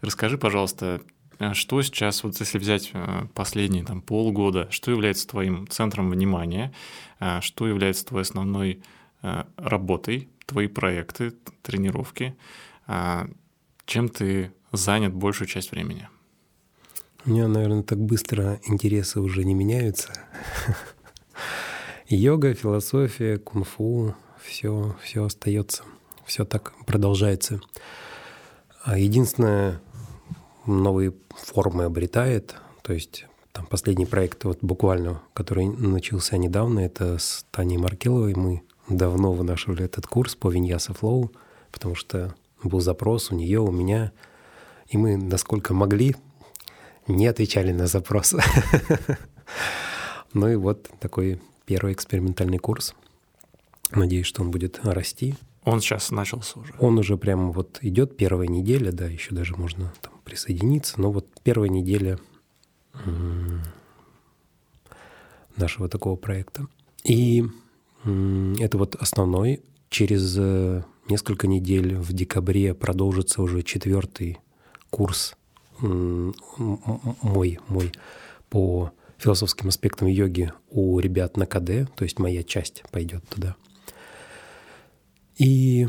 Расскажи, пожалуйста, э, что сейчас, вот если взять э, последние там, полгода, что является твоим центром внимания, э, что является твоей основной работой, твои проекты, тренировки, чем ты занят большую часть времени? У меня, наверное, так быстро интересы уже не меняются. Йога, философия, кунг-фу, все, все остается, все так продолжается. А единственное, новые формы обретает, то есть там последний проект, вот буквально, который начался недавно, это с Таней Маркеловой. Мы давно вынашивали этот курс по Виньяса Флоу, потому что был запрос у нее, у меня, и мы, насколько могли, не отвечали на запрос. Ну и вот такой первый экспериментальный курс. Надеюсь, что он будет расти. Он сейчас начался уже. Он уже прямо вот идет первая неделя, да, еще даже можно там присоединиться, но вот первая неделя нашего такого проекта. И это вот основной. Через э, несколько недель в декабре продолжится уже четвертый курс мой, мой по философским аспектам йоги у ребят на КД, то есть моя часть пойдет туда. И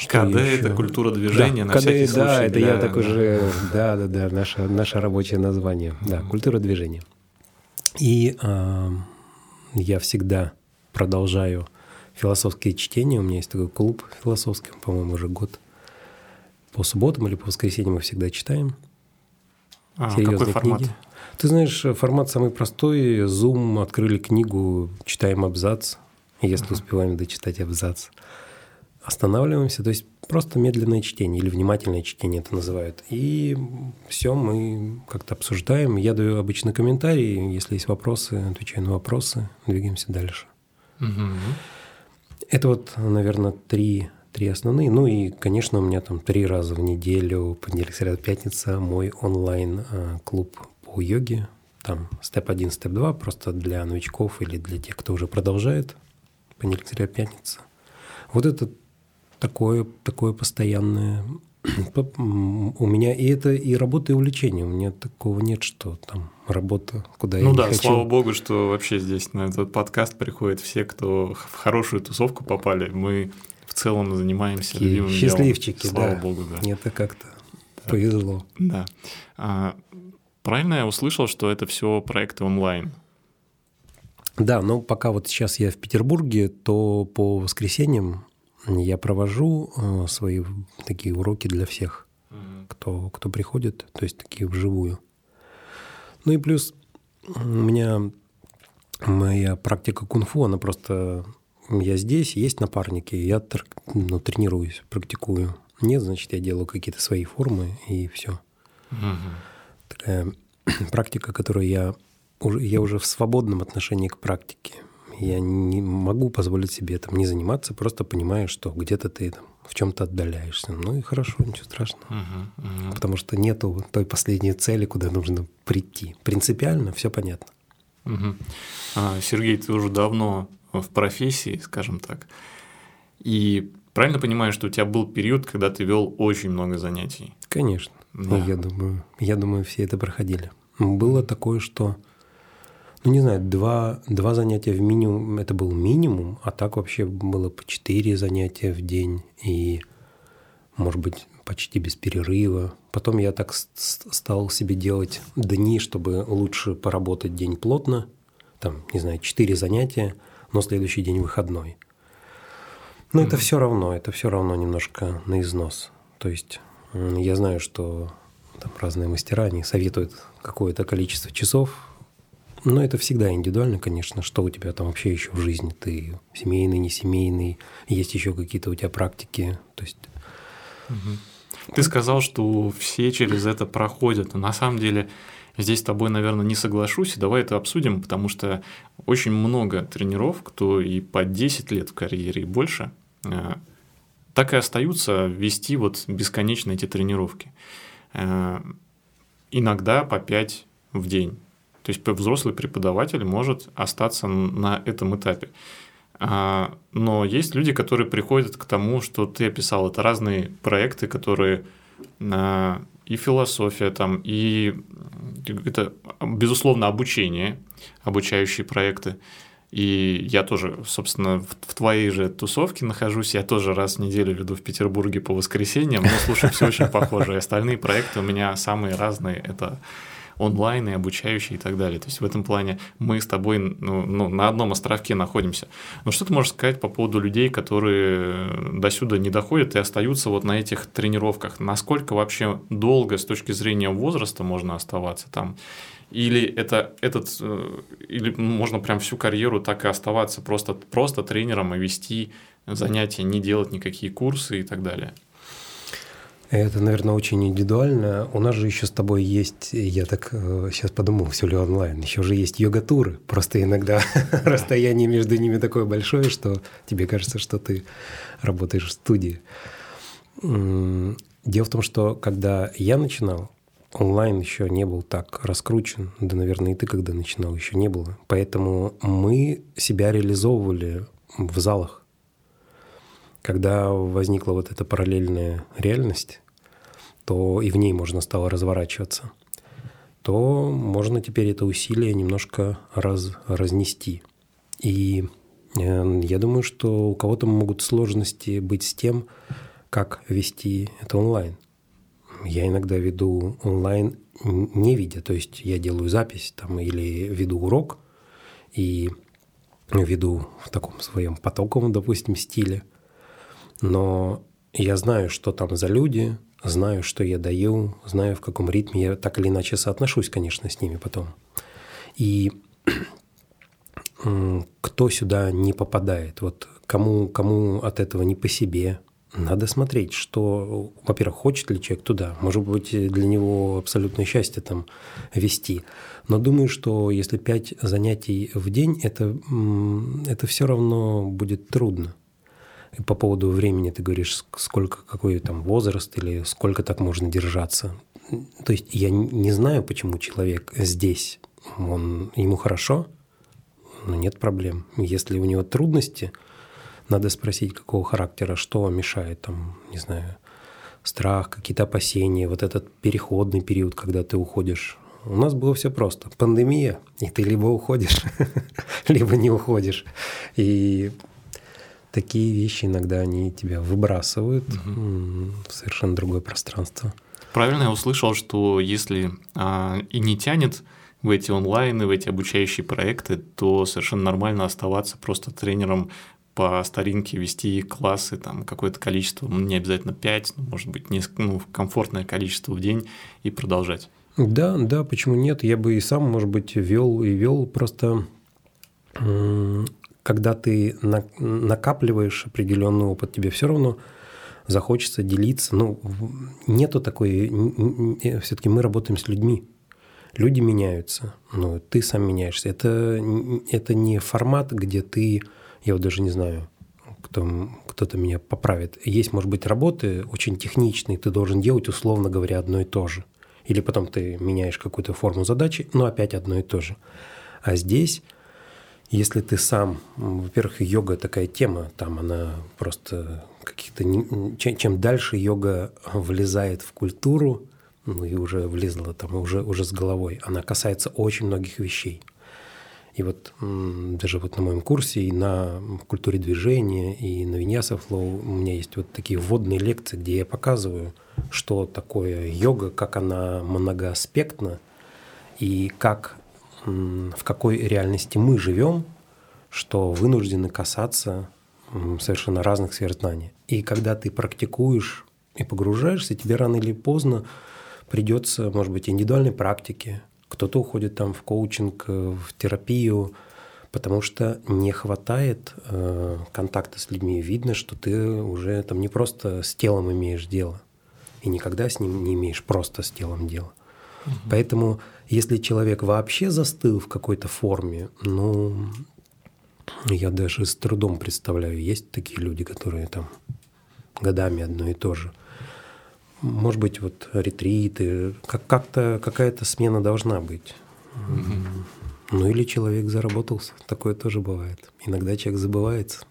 что КД это культура движения, да, на КД, всякий случай. Да, это для... я так уже, да, да, да, наше, наше рабочее название, да, культура движения. И э, я всегда продолжаю философские чтения. У меня есть такой клуб философский, по-моему, уже год. По субботам или по воскресеньям мы всегда читаем. А, серьезные какой формат? книги. Ты знаешь, формат самый простой. Zoom, открыли книгу, читаем абзац, если uh-huh. успеваем дочитать абзац. Останавливаемся, то есть просто медленное чтение или внимательное чтение это называют. И все, мы как-то обсуждаем. Я даю обычно комментарии, если есть вопросы, отвечаю на вопросы, двигаемся дальше. Uh-huh. Это вот, наверное, три три основные. Ну и, конечно, у меня там три раза в неделю, понедельник, среда, пятница, мой онлайн-клуб по йоге. Там степ 1, степ 2, просто для новичков или для тех, кто уже продолжает. Понедельник, среда, пятница. Вот это такое, такое постоянное у меня и это и работа, и увлечение. У меня такого нет, что там работа, куда ну я да, не хочу. слава богу, что вообще здесь на этот подкаст приходят все, кто в хорошую тусовку попали. Мы в целом занимаемся Такие любимым счастливчики, делом. Слава да. богу, да. Это как-то да. повезло. Да. А, правильно я услышал, что это все проекты онлайн? Да, но пока вот сейчас я в Петербурге, то по воскресеньям я провожу э, свои такие уроки для всех, кто, кто приходит, то есть такие вживую. Ну и плюс у меня моя практика кунг-фу, она просто... Я здесь, есть напарники, я ну, тренируюсь, практикую. Нет, значит, я делаю какие-то свои формы, и все. Угу. Такая практика, которую я уже, я уже в свободном отношении к практике. Я не могу позволить себе там не заниматься, просто понимаю, что где-то ты там в чем-то отдаляешься. Ну и хорошо, ничего страшного. Uh-huh, uh-huh. Потому что нету той последней цели, куда нужно прийти. Принципиально все понятно. Uh-huh. А, Сергей, ты уже давно в профессии, скажем так. И правильно понимаю, что у тебя был период, когда ты вел очень много занятий? Конечно. Да. Я думаю, я думаю, все это проходили. Было такое, что ну, не знаю, два, два занятия в минимум, это был минимум, а так вообще было по четыре занятия в день и, может быть, почти без перерыва. Потом я так стал себе делать дни, чтобы лучше поработать день плотно, там, не знаю, четыре занятия, но следующий день выходной. Но mm-hmm. это все равно, это все равно немножко на износ. То есть я знаю, что там разные мастера, они советуют какое-то количество часов но это всегда индивидуально, конечно, что у тебя там вообще еще в жизни. Ты семейный, не семейный, есть еще какие-то у тебя практики. То есть... Ты сказал, что все через это проходят. На самом деле здесь с тобой, наверное, не соглашусь. И давай это обсудим, потому что очень много тренеров, кто и по 10 лет в карьере и больше, э, так и остаются вести вот бесконечно эти тренировки. Э, иногда по 5 в день. То есть взрослый преподаватель может остаться на этом этапе. А, но есть люди, которые приходят к тому, что ты описал. Это разные проекты, которые а, и философия там, и это, безусловно, обучение, обучающие проекты. И я тоже, собственно, в, в твоей же тусовке нахожусь. Я тоже раз в неделю веду в Петербурге по воскресеньям. Но, слушай, все очень похоже. И остальные проекты у меня самые разные. Это онлайн и обучающие и так далее. То есть в этом плане мы с тобой ну, ну, на одном островке находимся. Но что ты можешь сказать по поводу людей, которые до сюда не доходят и остаются вот на этих тренировках? Насколько вообще долго с точки зрения возраста можно оставаться там? Или это этот, э, или можно прям всю карьеру так и оставаться просто, просто тренером и вести занятия, не делать никакие курсы и так далее? Это, наверное, очень индивидуально. У нас же еще с тобой есть, я так сейчас э, подумал, все ли онлайн, еще же есть йога-туры. Просто иногда расстояние между ними такое большое, что тебе кажется, что ты работаешь в студии. Дело в том, что когда я начинал, онлайн еще не был так раскручен. Да, наверное, и ты, когда начинал, еще не было. Поэтому мы себя реализовывали в залах. Когда возникла вот эта параллельная реальность, то и в ней можно стало разворачиваться, то можно теперь это усилие немножко раз, разнести. И э, я думаю, что у кого-то могут сложности быть с тем, как вести это онлайн – я иногда веду онлайн не видя, то есть я делаю запись там или веду урок и веду в таком своем потоковом, допустим, стиле, но я знаю, что там за люди, знаю, что я даю, знаю, в каком ритме я так или иначе соотношусь, конечно, с ними потом. И кто сюда не попадает, вот кому, кому от этого не по себе, надо смотреть, что, во-первых, хочет ли человек туда. Может быть, для него абсолютное счастье там вести. Но думаю, что если пять занятий в день, это, это все равно будет трудно. И по поводу времени ты говоришь, сколько, какой там возраст или сколько так можно держаться. То есть я не знаю, почему человек здесь, он, ему хорошо, но нет проблем. Если у него трудности – надо спросить, какого характера, что мешает, там, не знаю, страх, какие-то опасения, вот этот переходный период, когда ты уходишь. У нас было все просто. Пандемия, и ты либо уходишь, либо не уходишь. И такие вещи иногда они тебя выбрасывают в совершенно другое пространство. Правильно я услышал, что если а, и не тянет в эти онлайны, в эти обучающие проекты, то совершенно нормально оставаться просто тренером по старинке вести классы, там какое-то количество, ну, не обязательно 5, но, может быть, несколько, ну, комфортное количество в день и продолжать. Да, да, почему нет? Я бы и сам, может быть, вел и вел. Просто когда ты накапливаешь определенный опыт, тебе все равно захочется делиться. Ну, нету такой... Все-таки мы работаем с людьми. Люди меняются. Ну, ты сам меняешься. Это, это не формат, где ты я вот даже не знаю, кто, кто-то меня поправит. Есть, может быть, работы очень техничные, ты должен делать, условно говоря, одно и то же. Или потом ты меняешь какую-то форму задачи, но опять одно и то же. А здесь, если ты сам, во-первых, йога такая тема, там она просто каких-то... Чем, дальше йога влезает в культуру, ну и уже влезла там, уже, уже с головой, она касается очень многих вещей. И вот даже вот на моем курсе и на культуре движения, и на Виньяса Флоу у меня есть вот такие вводные лекции, где я показываю, что такое йога, как она многоаспектна, и как, в какой реальности мы живем, что вынуждены касаться совершенно разных сфер знания. И когда ты практикуешь и погружаешься, тебе рано или поздно придется, может быть, индивидуальной практике, кто-то уходит там в коучинг, э, в терапию, потому что не хватает э, контакта с людьми. Видно, что ты уже там не просто с телом имеешь дело, и никогда с ним не имеешь просто с телом дело. Угу. Поэтому, если человек вообще застыл в какой-то форме, ну, я даже с трудом представляю, есть такие люди, которые там годами одно и то же. Может быть, вот ретриты, как- как-то какая-то смена должна быть. Mm-hmm. Ну или человек заработался, такое тоже бывает. Иногда человек забывается.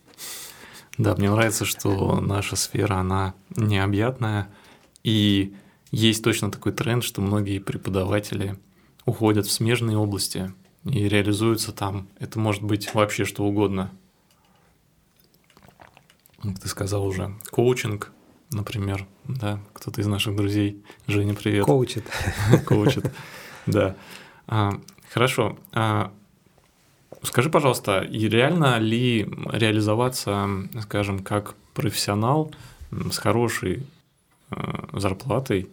Да, мне нравится, что наша сфера, она необъятная, и есть точно такой тренд, что многие преподаватели уходят в смежные области и реализуются там. Это может быть вообще что угодно. Как ты сказал уже, коучинг, например, да, кто-то из наших друзей, Женя, привет. Коучит. Коучит, да. А, хорошо. А, скажи, пожалуйста, реально ли реализоваться, скажем, как профессионал с хорошей э, зарплатой,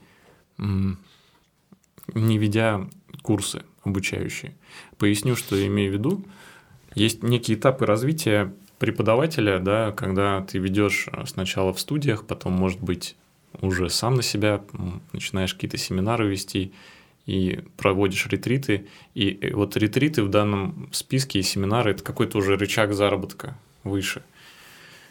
не ведя курсы обучающие? Поясню, что я имею в виду. Есть некие этапы развития преподавателя, да, когда ты ведешь э, сначала в студиях, потом, может быть, уже сам на себя начинаешь какие-то семинары вести и проводишь ретриты. И э, вот ретриты в данном списке и семинары – это какой-то уже рычаг заработка выше.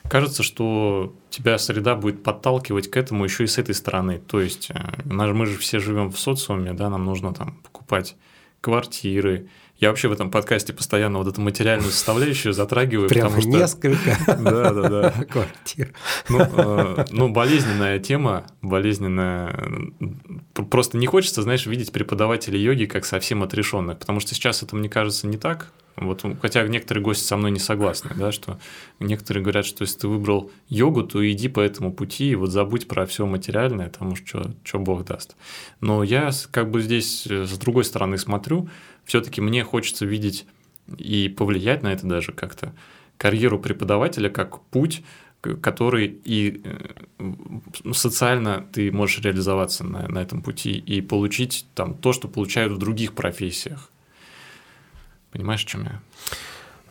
Кажется, что тебя среда будет подталкивать к этому еще и с этой стороны. То есть э, мы же все живем в социуме, да, нам нужно там покупать квартиры, я вообще в этом подкасте постоянно вот эту материальную составляющую затрагиваю. Прямо потому что... несколько да, да, да. квартир. Ну, э, ну, болезненная тема, болезненная. Просто не хочется, знаешь, видеть преподавателей йоги как совсем отрешенных, потому что сейчас это, мне кажется, не так. Вот, хотя некоторые гости со мной не согласны, да, что некоторые говорят, что если ты выбрал йогу, то иди по этому пути и вот забудь про все материальное, потому что что Бог даст. Но я как бы здесь э, с другой стороны смотрю, все-таки мне хочется видеть и повлиять на это даже как-то карьеру преподавателя как путь, который и э, социально ты можешь реализоваться на, на этом пути и получить там то, что получают в других профессиях. Понимаешь, о чем я?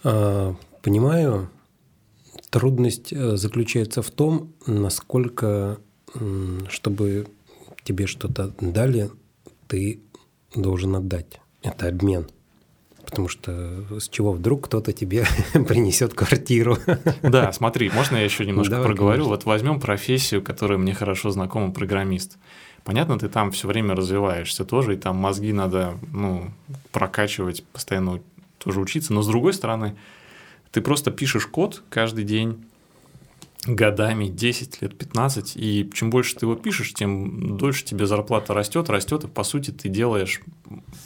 А, понимаю. Трудность э, заключается в том, насколько, чтобы тебе что-то дали, ты должен отдать. Это обмен. Потому что с чего вдруг кто-то тебе принесет квартиру? Да, смотри, можно я еще немножко Давай, проговорю? Конечно. Вот возьмем профессию, которая мне хорошо знакома, программист. Понятно, ты там все время развиваешься тоже, и там мозги надо ну, прокачивать, постоянно тоже учиться. Но с другой стороны, ты просто пишешь код каждый день, годами, 10 лет, 15, и чем больше ты его пишешь, тем дольше тебе зарплата растет, растет, и по сути ты делаешь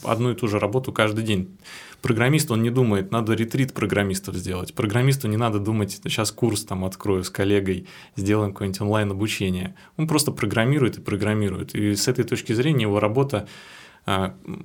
одну и ту же работу каждый день. Программист, он не думает, надо ретрит программистов сделать. Программисту не надо думать, сейчас курс там открою с коллегой, сделаем какое-нибудь онлайн-обучение. Он просто программирует и программирует. И с этой точки зрения его работа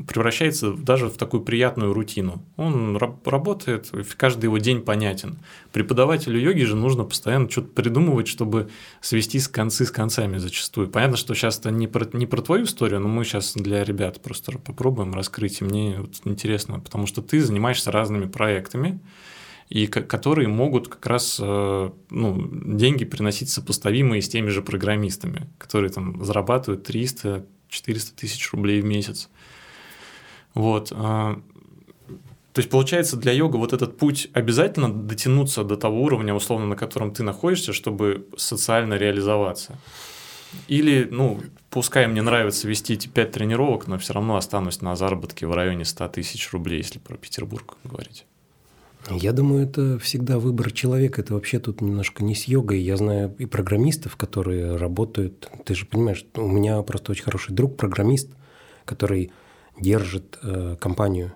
превращается даже в такую приятную рутину. Он работает, каждый его день понятен. Преподавателю йоги же нужно постоянно что-то придумывать, чтобы свести с концы с концами зачастую. Понятно, что сейчас это не про, не про твою историю, но мы сейчас для ребят просто попробуем раскрыть. И мне вот интересно, потому что ты занимаешься разными проектами, и которые могут как раз э, ну, деньги приносить сопоставимые с теми же программистами, которые там зарабатывают 300 400 тысяч рублей в месяц. Вот. А, то есть, получается, для йога вот этот путь обязательно дотянуться до того уровня, условно, на котором ты находишься, чтобы социально реализоваться. Или, ну, пускай мне нравится вести эти 5 тренировок, но все равно останусь на заработке в районе 100 тысяч рублей, если про Петербург говорить. Я думаю, это всегда выбор человека. Это вообще тут немножко не с йогой. Я знаю и программистов, которые работают. Ты же понимаешь, у меня просто очень хороший друг, программист, который держит э, компанию.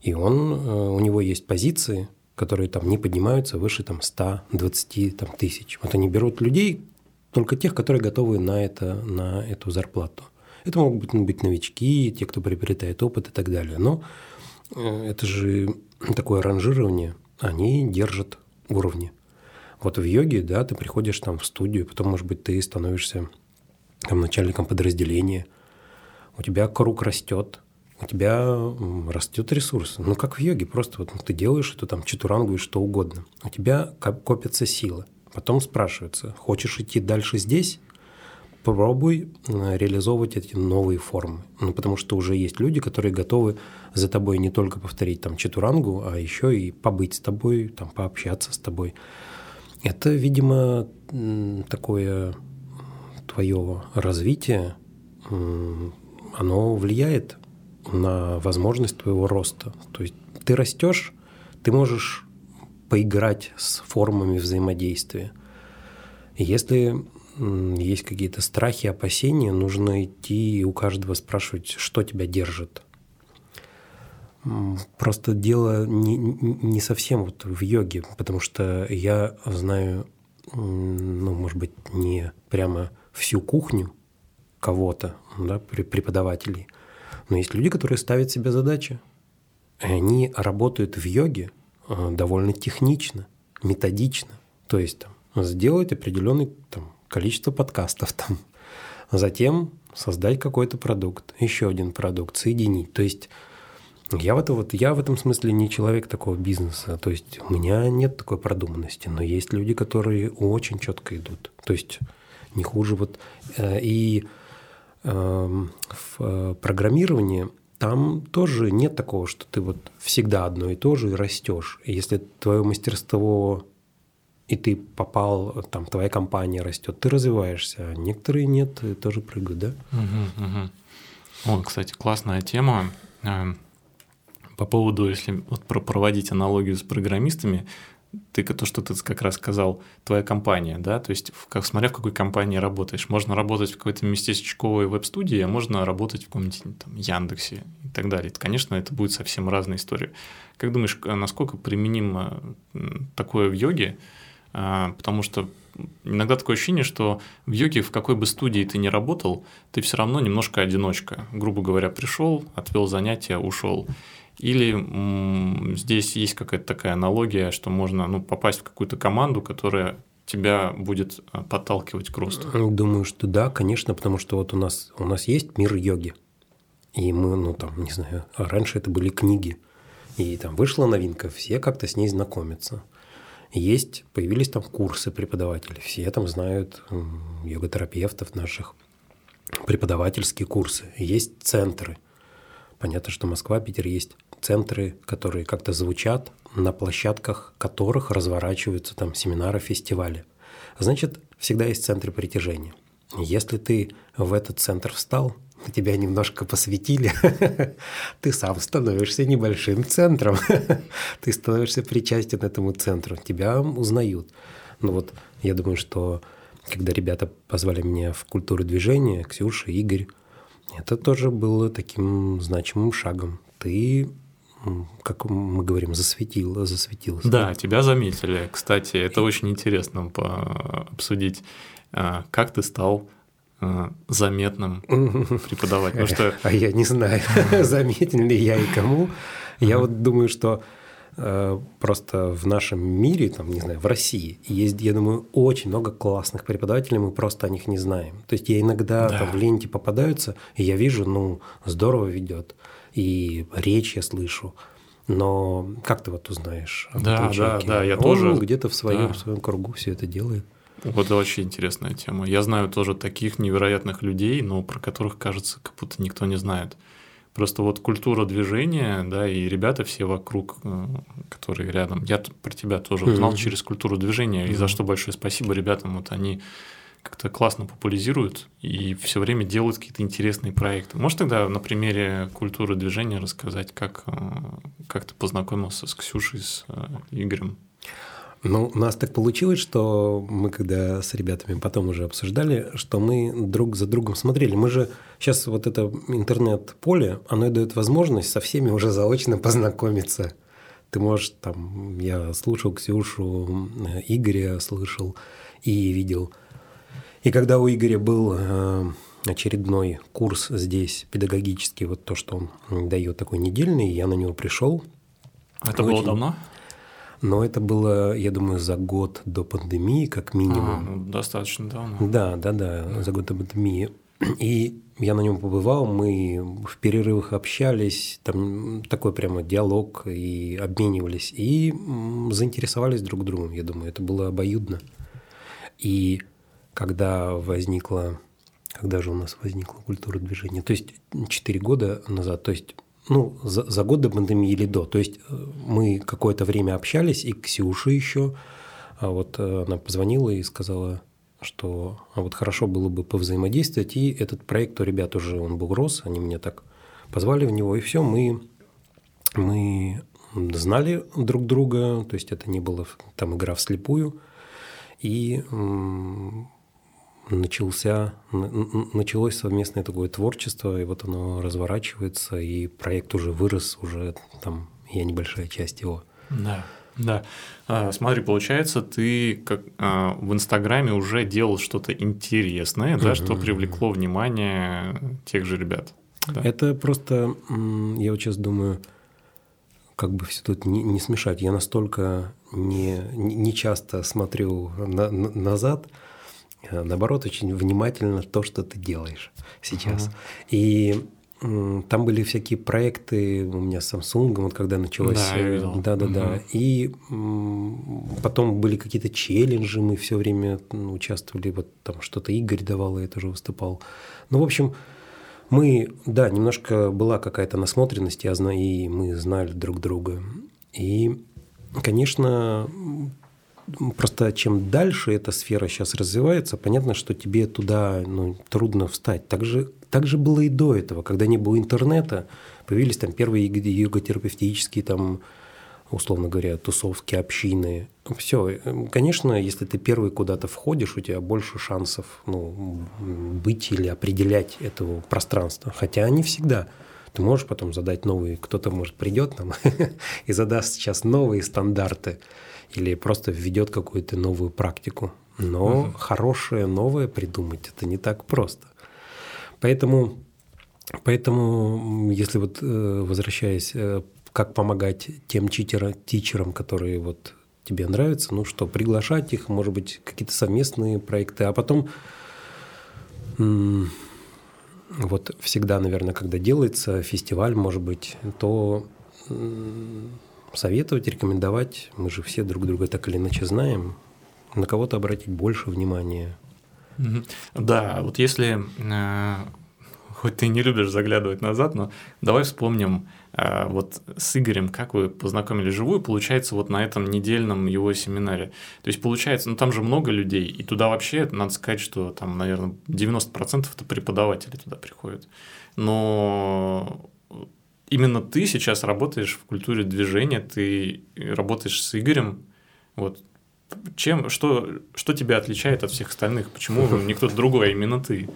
И он, э, у него есть позиции, которые там не поднимаются выше там, 120 там, тысяч. Вот они берут людей, только тех, которые готовы на, это, на эту зарплату. Это могут быть, быть новички, те, кто приобретает опыт и так далее. Но э, это же такое ранжирование, они держат уровни. Вот в йоге, да, ты приходишь там в студию, потом, может быть, ты становишься там начальником подразделения, у тебя круг растет, у тебя растет ресурс. Ну, как в йоге, просто вот ты делаешь эту там чатурангу и что угодно. У тебя копятся силы. Потом спрашивается, хочешь идти дальше здесь? Попробуй реализовывать эти новые формы. Ну, потому что уже есть люди, которые готовы за тобой не только повторить там чатурангу, а еще и побыть с тобой, там, пообщаться с тобой. Это, видимо, такое твое развитие, оно влияет на возможность твоего роста. То есть ты растешь, ты можешь поиграть с формами взаимодействия. Если есть какие-то страхи, опасения, нужно идти и у каждого спрашивать, что тебя держит. Просто дело не, не совсем вот в йоге, потому что я знаю, ну, может быть, не прямо всю кухню кого-то, да, преподавателей, но есть люди, которые ставят себе задачи. И они работают в йоге э, довольно технично, методично. То есть там, сделать определенное там, количество подкастов, там, затем создать какой-то продукт, еще один продукт, соединить. То есть я в, это вот, я в этом смысле не человек такого бизнеса. То есть у меня нет такой продуманности, но есть люди, которые очень четко идут. То есть не хуже вот. Э, и в э, программировании там тоже нет такого, что ты вот всегда одно и то же и растешь. Если твое мастерство и ты попал, там твоя компания растет, ты развиваешься, а некоторые нет, тоже прыгают, да? Угу, угу. О, кстати, классная тема. Эм, по поводу, если вот проводить аналогию с программистами, ты то, что ты как раз сказал, твоя компания, да, то есть как, смотря в какой компании работаешь, можно работать в какой-то местечковой веб-студии, а можно работать в каком-нибудь там, Яндексе и так далее. Конечно, это будет совсем разная история. Как думаешь, насколько применимо такое в йоге? А, потому что иногда такое ощущение, что в йоге, в какой бы студии ты ни работал, ты все равно немножко одиночка. Грубо говоря, пришел, отвел занятия, ушел. Или здесь есть какая-то такая аналогия, что можно ну, попасть в какую-то команду, которая тебя будет а, подталкивать к росту? Думаю, что да, конечно, потому что вот у нас, у нас есть мир йоги. И мы, ну там, не знаю, раньше это были книги. И там вышла новинка, все как-то с ней знакомятся. Есть, появились там курсы преподавателей, все там знают йога-терапевтов наших, преподавательские курсы. Есть центры. Понятно, что Москва, Питер есть центры, которые как-то звучат, на площадках которых разворачиваются там семинары, фестивали. Значит, всегда есть центры притяжения. Если ты в этот центр встал, тебя немножко посвятили, ты сам становишься небольшим центром. ты становишься причастен этому центру, тебя узнают. Ну вот, я думаю, что когда ребята позвали меня в культуру движения, Ксюша, Игорь, это тоже было таким значимым шагом. Ты как мы говорим, засветил, засветился. Да, тебя заметили. Кстати, это очень интересно обсудить, а, как ты стал а, заметным преподавателем. Что... А я не знаю, заметен ли я и кому. Я вот думаю, что э, просто в нашем мире, там, не знаю, в России есть, я думаю, очень много классных преподавателей, мы просто о них не знаем. То есть я иногда да. там в ленте попадаются, и я вижу, ну, здорово ведет и речь я слышу. Но как ты вот узнаешь об да, этом человеке? Да, да, я Он тоже где-то в своем, да. в своем кругу все это делает. Вот это очень интересная тема. Я знаю тоже таких невероятных людей, но про которых, кажется, как будто никто не знает. Просто вот культура движения, да, и ребята все вокруг, э, которые рядом. Я про тебя тоже узнал mm-hmm. через культуру движения, mm-hmm. и за что большое спасибо ребятам. Вот они как-то классно популяризируют и все время делают какие-то интересные проекты. Можешь тогда на примере культуры движения рассказать, как, э, как ты познакомился с Ксюшей, с э, Игорем? Ну, у нас так получилось, что мы когда с ребятами потом уже обсуждали, что мы друг за другом смотрели. Мы же сейчас вот это интернет-поле, оно дает возможность со всеми уже заочно познакомиться. Ты можешь там, я слушал Ксюшу, э, Игоря слышал и видел – и когда у Игоря был э, очередной курс здесь педагогический, вот то, что он дает такой недельный, я на него пришел. Это Очень... было давно? Но это было, я думаю, за год до пандемии, как минимум. А, ну, достаточно давно. Да, да, да, да, за год до пандемии. И я на нем побывал, мы в перерывах общались, там такой прямо диалог и обменивались, и заинтересовались друг другом, я думаю, это было обоюдно. И когда возникла, когда же у нас возникла культура движения, то есть 4 года назад, то есть ну, за, за год до пандемии или до. То есть э, мы какое-то время общались, и Ксюша еще, а вот э, она позвонила и сказала, что а вот хорошо было бы повзаимодействовать, и этот проект у ребят уже, он был рос, они меня так позвали в него, и все, мы, мы знали друг друга, то есть это не было там игра вслепую, и начался, началось совместное такое творчество, и вот оно разворачивается, и проект уже вырос, уже там я небольшая часть его. Да. Да. А, смотри, получается, ты как а, в Инстаграме уже делал что-то интересное, да, что привлекло внимание тех же ребят. Да. Это просто, я вот сейчас думаю, как бы все тут не, не смешать. Я настолько не, не часто смотрю на, на, назад, наоборот, очень внимательно то, что ты делаешь сейчас. Uh-huh. И там были всякие проекты у меня с Samsung, вот когда началось. Да, видел. Да, да, угу. да. И потом были какие-то челленджи, мы все время участвовали, вот там что-то Игорь давал, я тоже выступал. Ну, в общем, мы, да, немножко была какая-то насмотренность, я знаю, и мы знали друг друга. И, конечно, просто чем дальше эта сфера сейчас развивается, понятно, что тебе туда ну, трудно встать. Так же, так же было и до этого, когда не было интернета, появились там первые йога-терапевтические там условно говоря, тусовки, общины. Все, конечно, если ты первый куда-то входишь, у тебя больше шансов ну, быть или определять этого пространства. Хотя не всегда. Ты можешь потом задать новые, кто-то, может, придет там и задаст сейчас новые стандарты или просто введет какую-то новую практику. Но угу. хорошее новое придумать это не так просто. Поэтому, поэтому если вот э, возвращаясь, э, как помогать тем читера, тичерам, которые вот тебе нравятся, ну что, приглашать их, может быть, какие-то совместные проекты, а потом вот всегда, наверное, когда делается фестиваль, может быть, то советовать, рекомендовать, мы же все друг друга так или иначе знаем, на кого-то обратить больше внимания. Да, вот если, э, хоть ты не любишь заглядывать назад, но давай вспомним, э, вот с Игорем, как вы познакомились живую, получается, вот на этом недельном его семинаре. То есть, получается, ну там же много людей, и туда вообще, надо сказать, что там, наверное, 90% это преподаватели туда приходят. Но именно ты сейчас работаешь в культуре движения, ты работаешь с Игорем. Вот чем, что, что тебя отличает от всех остальных? Почему не кто-то другой, а именно ты?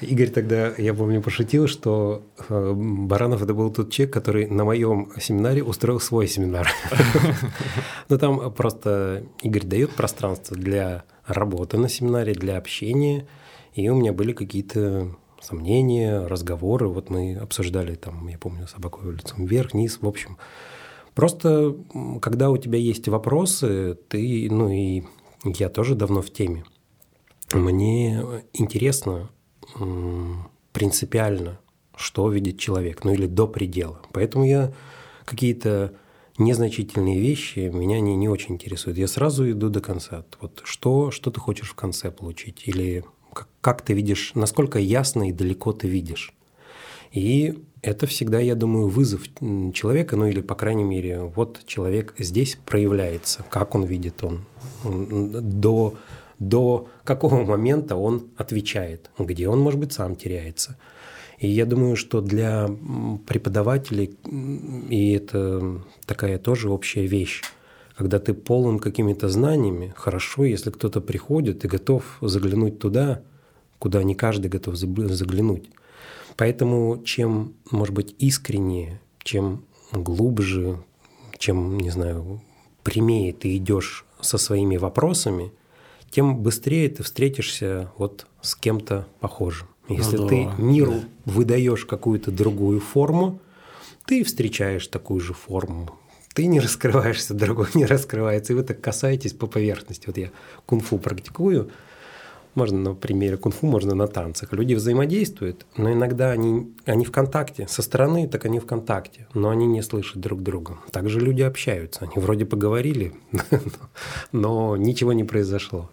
Игорь тогда, я помню, пошутил, что э, Баранов это был тот человек, который на моем семинаре устроил свой семинар. Ну там просто Игорь дает пространство для работы на семинаре, для общения, и у меня были какие-то сомнения, разговоры. Вот мы обсуждали там, я помню, собаку лицом вверх, вниз, в общем. Просто, когда у тебя есть вопросы, ты, ну и я тоже давно в теме. Мне интересно принципиально, что видит человек, ну или до предела. Поэтому я какие-то незначительные вещи меня не, не очень интересуют. Я сразу иду до конца. Вот что, что ты хочешь в конце получить? Или как, как ты видишь, насколько ясно и далеко ты видишь. И это всегда, я думаю, вызов человека, ну или, по крайней мере, вот человек здесь проявляется, как он видит он, до, до какого момента он отвечает, где он, может быть, сам теряется. И я думаю, что для преподавателей, и это такая тоже общая вещь, когда ты полон какими-то знаниями, хорошо, если кто-то приходит и готов заглянуть туда, куда не каждый готов заглянуть. Поэтому чем, может быть, искреннее, чем глубже, чем, не знаю, прямее ты идешь со своими вопросами, тем быстрее ты встретишься вот с кем-то похожим. Если ну, да. ты миру выдаешь какую-то другую форму, ты встречаешь такую же форму ты не раскрываешься, другой не раскрывается, и вы так касаетесь по поверхности. Вот я кунг-фу практикую, можно на примере кунг-фу, можно на танцах. Люди взаимодействуют, но иногда они, они в контакте. Со стороны, так они в контакте, но они не слышат друг друга. Также люди общаются. Они вроде поговорили, но ничего не произошло.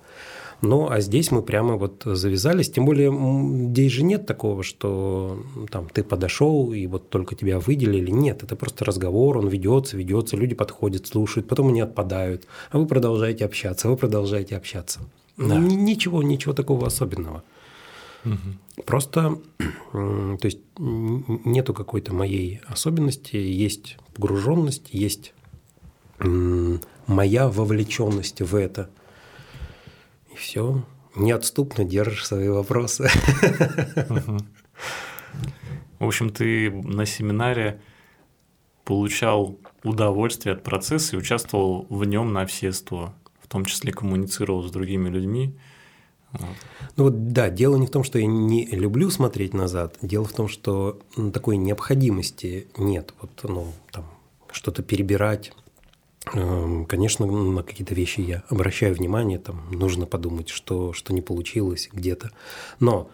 Ну, а здесь мы прямо вот завязались. Тем более, здесь же нет такого, что там ты подошел и вот только тебя выделили. Нет, это просто разговор, он ведется, ведется, люди подходят, слушают, потом они отпадают, а вы продолжаете общаться, вы продолжаете общаться. Да. Ничего, ничего такого особенного. Угу. Просто, то есть нету какой-то моей особенности, есть погруженность, есть моя вовлеченность в это – все. неотступно держишь свои вопросы. В общем, ты на семинаре получал удовольствие от процесса и участвовал в нем на все сто, в том числе коммуницировал с другими людьми. Вот. Ну вот да, дело не в том, что я не люблю смотреть назад, дело в том, что такой необходимости нет. Вот, ну, там, что-то перебирать. Эм, конечно, на какие-то вещи я обращаю внимание, там нужно подумать, что, что не получилось где-то. Но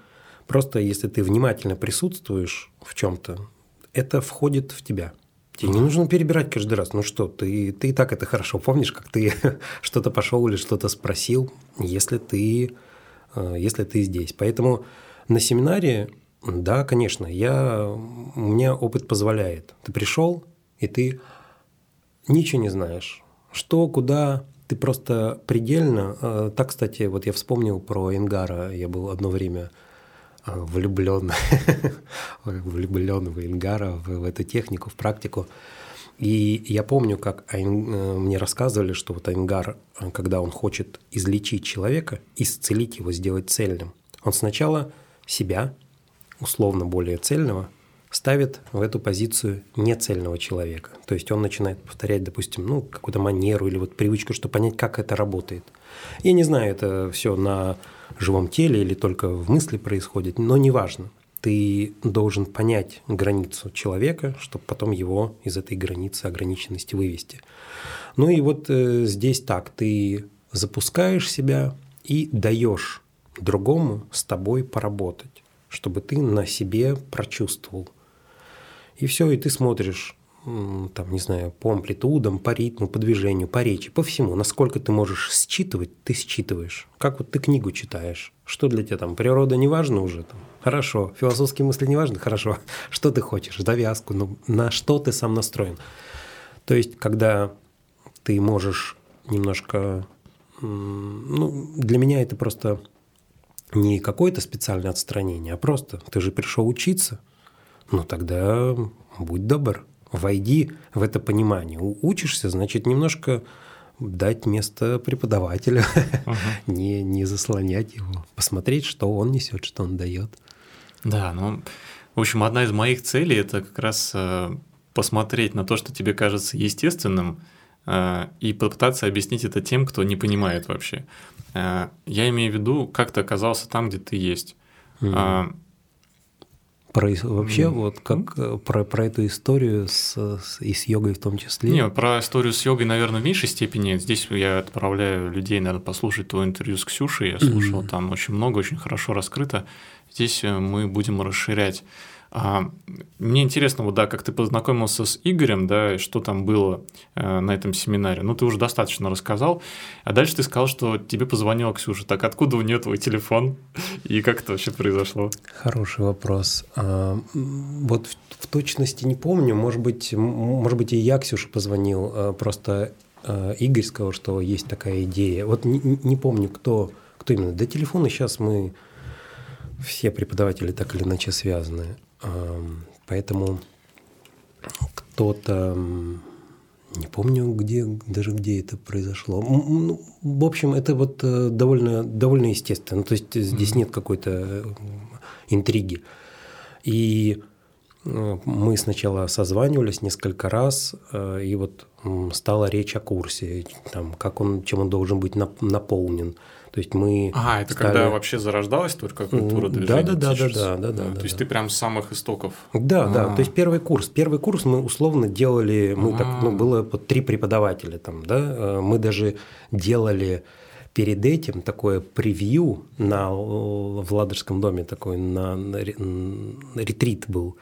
просто если ты внимательно присутствуешь в чем-то, это входит в тебя. Тебе не нужно перебирать каждый раз. Ну что, ты, ты и так это хорошо помнишь, как ты что-то пошел или что-то спросил, если ты, э, если ты здесь. Поэтому на семинаре, да, конечно, я, у меня опыт позволяет. Ты пришел, и ты ничего не знаешь. Что, куда, ты просто предельно... Э, так, кстати, вот я вспомнил про Ингара. Я был одно время э, влюблен, влюблен в Ингара, в, в эту технику, в практику. И я помню, как э, мне рассказывали, что вот Айнгар, когда он хочет излечить человека, исцелить его, сделать цельным, он сначала себя, условно более цельного, ставит в эту позицию нецельного человека. То есть он начинает повторять, допустим, ну, какую-то манеру или вот привычку, чтобы понять, как это работает. Я не знаю, это все на живом теле или только в мысли происходит, но неважно. Ты должен понять границу человека, чтобы потом его из этой границы ограниченности вывести. Ну и вот э, здесь так, ты запускаешь себя и даешь другому с тобой поработать, чтобы ты на себе прочувствовал, и все, и ты смотришь, там, не знаю, по амплитудам, по ритму, по движению, по речи, по всему. Насколько ты можешь считывать, ты считываешь. Как вот ты книгу читаешь. Что для тебя там? Природа не важна уже? Там? Хорошо. Философские мысли не важны? Хорошо. Что ты хочешь? Завязку? Ну, на что ты сам настроен? То есть, когда ты можешь немножко... Ну, для меня это просто не какое-то специальное отстранение, а просто ты же пришел учиться – ну тогда будь добр, войди в это понимание. Учишься, значит, немножко дать место преподавателю, не, не заслонять его, посмотреть, что он несет, что он дает. Да, ну, в общем, одна из моих целей это как раз э, посмотреть на то, что тебе кажется естественным, э, и попытаться объяснить это тем, кто не понимает вообще. Э, я имею в виду, как ты оказался там, где ты есть. Mm-hmm. Про, вообще, mm. вот как э, про, про эту историю с, с, и с йогой в том числе? Не, про историю с йогой, наверное, в меньшей степени. Здесь я отправляю людей, наверное, послушать то интервью с Ксюшей. Я слушал, mm. там очень много, очень хорошо раскрыто. Здесь э, мы будем расширять а, мне интересно, вот да, как ты познакомился с Игорем, да, что там было э, на этом семинаре. Ну, ты уже достаточно рассказал. А дальше ты сказал, что тебе позвонила Ксюша. Так откуда у нее твой телефон? И как это вообще произошло? Хороший вопрос. А, вот в, в точности не помню. Может быть, может быть, и я Ксюше позвонил. А, просто а, Игорь сказал, что есть такая идея. Вот не, не помню, кто, кто именно. До телефона сейчас мы все преподаватели так или иначе связаны. Поэтому кто-то, не помню, где, даже где это произошло. Ну, в общем, это вот э, довольно, довольно естественно. То есть здесь нет какой-то э, интриги. И э, мы сначала созванивались несколько раз, и вот стала речь о курсе, там, как он, чем он должен быть наполнен. То есть мы. А, это стали... когда вообще зарождалась только культура движения. Да, да, да, да, да, да, да. То есть ты прям с самых истоков. Да, А-а-а. да. То есть первый курс, первый курс мы условно делали, мы А-а-а. так, ну было под три преподавателя там, да, э, мы даже делали перед этим такое превью на в Ладожском доме такой на ретрит был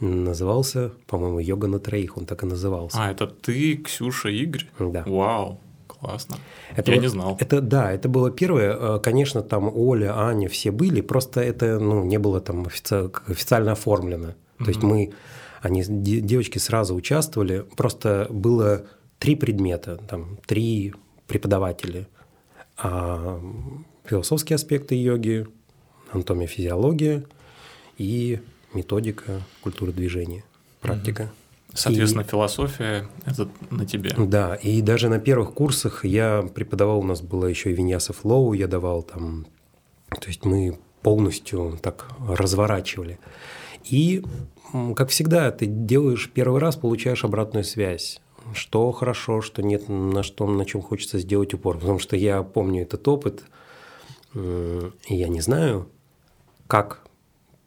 назывался, по-моему, йога на троих, он так и назывался. А это ты, Ксюша, Игорь? Да. Вау. Классно. Это Я вот, не знал. Это да, это было первое. Э, конечно, там Оля, Аня, все были, просто это ну, не было там офици... официально оформлено. Mm-hmm. То есть мы, они, девочки сразу участвовали, просто было три предмета, там три преподавателя. А философские аспекты йоги, анатомия, физиология и методика культуры движения, практика. Mm-hmm. Соответственно, и, философия – это на тебе. Да, и даже на первых курсах я преподавал, у нас было еще и Виньяса Флоу, я давал там То есть мы полностью так разворачивали. И, как всегда, ты делаешь первый раз, получаешь обратную связь. Что хорошо, что нет, на что, на чем хочется сделать упор. Потому что я помню этот опыт, и я не знаю, как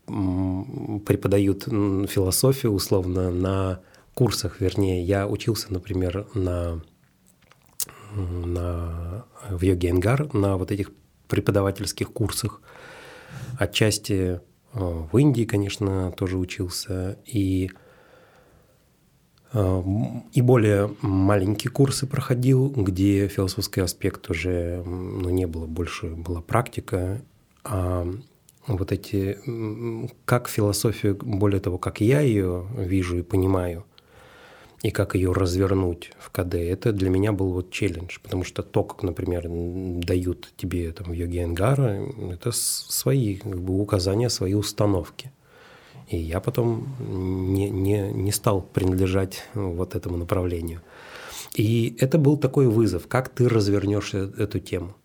преподают философию условно на курсах, вернее, я учился, например, на, на, в йоге Энгар, на вот этих преподавательских курсах. Отчасти э, в Индии, конечно, тоже учился. И, э, и более маленькие курсы проходил, где философский аспект уже ну, не было, больше была практика. А вот эти, как философию, более того, как я ее вижу и понимаю, и как ее развернуть в КД, это для меня был вот челлендж, потому что то, как, например, дают тебе там в йоге Энгара, это свои как бы, указания, свои установки. И я потом не, не, не стал принадлежать вот этому направлению. И это был такой вызов, как ты развернешь э, эту тему.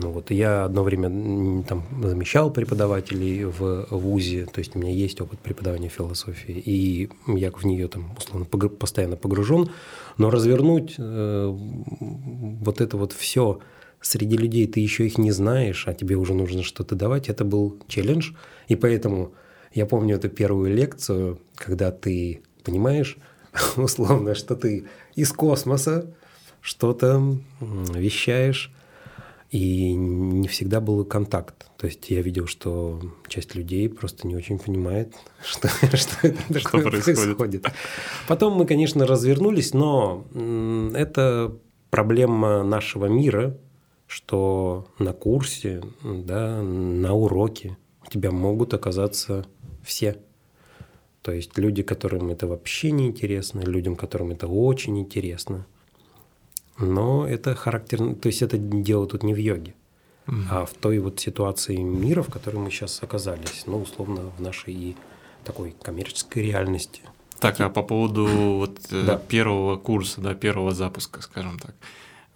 Ну вот я одно время там замещал преподавателей в ВУЗе, то есть у меня есть опыт преподавания философии, и я в нее там условно постоянно погружен, но развернуть э, вот это вот все среди людей ты еще их не знаешь, а тебе уже нужно что-то давать, это был челлендж, и поэтому я помню эту первую лекцию, когда ты понимаешь условно, что ты из космоса что-то вещаешь, и не всегда был контакт. То есть я видел, что часть людей просто не очень понимает, что, что, это что происходит. происходит. Потом мы, конечно, развернулись, но это проблема нашего мира, что на курсе, да, на уроке у тебя могут оказаться все. То есть люди, которым это вообще не интересно, людям, которым это очень интересно – но это характерно, то есть это дело тут не в йоге, mm а в той вот ситуации мира, в которой мы сейчас оказались, ну, условно, в нашей такой коммерческой реальности. Так, а по поводу вот э, да. первого курса, да, первого запуска, скажем так.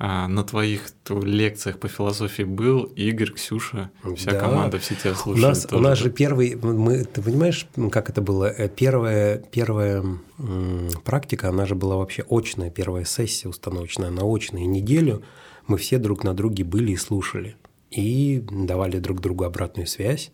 А, на твоих лекциях по философии был Игорь, Ксюша, вся да. команда, все тебя слушали. У нас, тоже. у нас же первый, мы, ты понимаешь, как это было? Э, первая, первая практика, она же была вообще очная, первая сессия установочная, на очную неделю. Мы все друг на друге были и слушали. И давали друг другу обратную связь.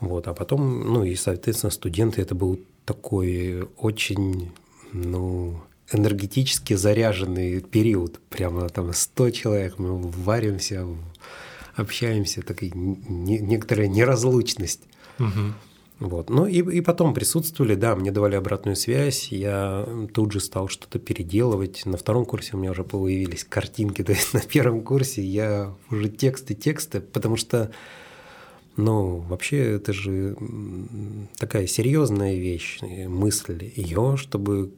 Вот, а потом, ну и, соответственно, студенты, это был такой очень, ну, энергетически заряженный период. Прямо там 100 человек, мы варимся, общаемся, такая не, некоторая неразлучность. Угу. Вот. Ну и, и потом присутствовали, да, мне давали обратную связь, я тут же стал что-то переделывать. На втором курсе у меня уже появились картинки, то есть на первом курсе я уже тексты, тексты, потому что, ну, вообще это же такая серьезная вещь, мысль. Ее, чтобы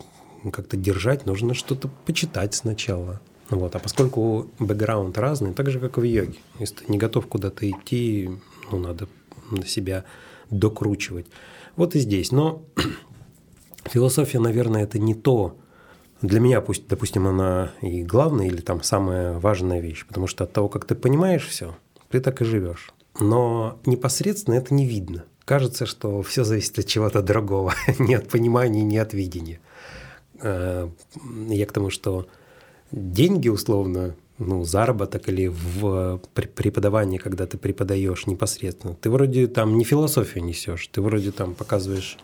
как-то держать, нужно что-то почитать сначала. Вот. А поскольку бэкграунд разный, так же, как и в йоге. Если ты не готов куда-то идти, ну, надо на себя докручивать. Вот и здесь. Но философия, наверное, это не то, для меня, пусть, допустим, она и главная или там самая важная вещь, потому что от того, как ты понимаешь все, ты так и живешь. Но непосредственно это не видно. Кажется, что все зависит от чего-то другого, не от понимания, не от видения. Э, я к тому, что деньги условно, ну, заработок или в преподавании, когда ты преподаешь непосредственно, ты вроде там не философию несешь, ты вроде там показываешь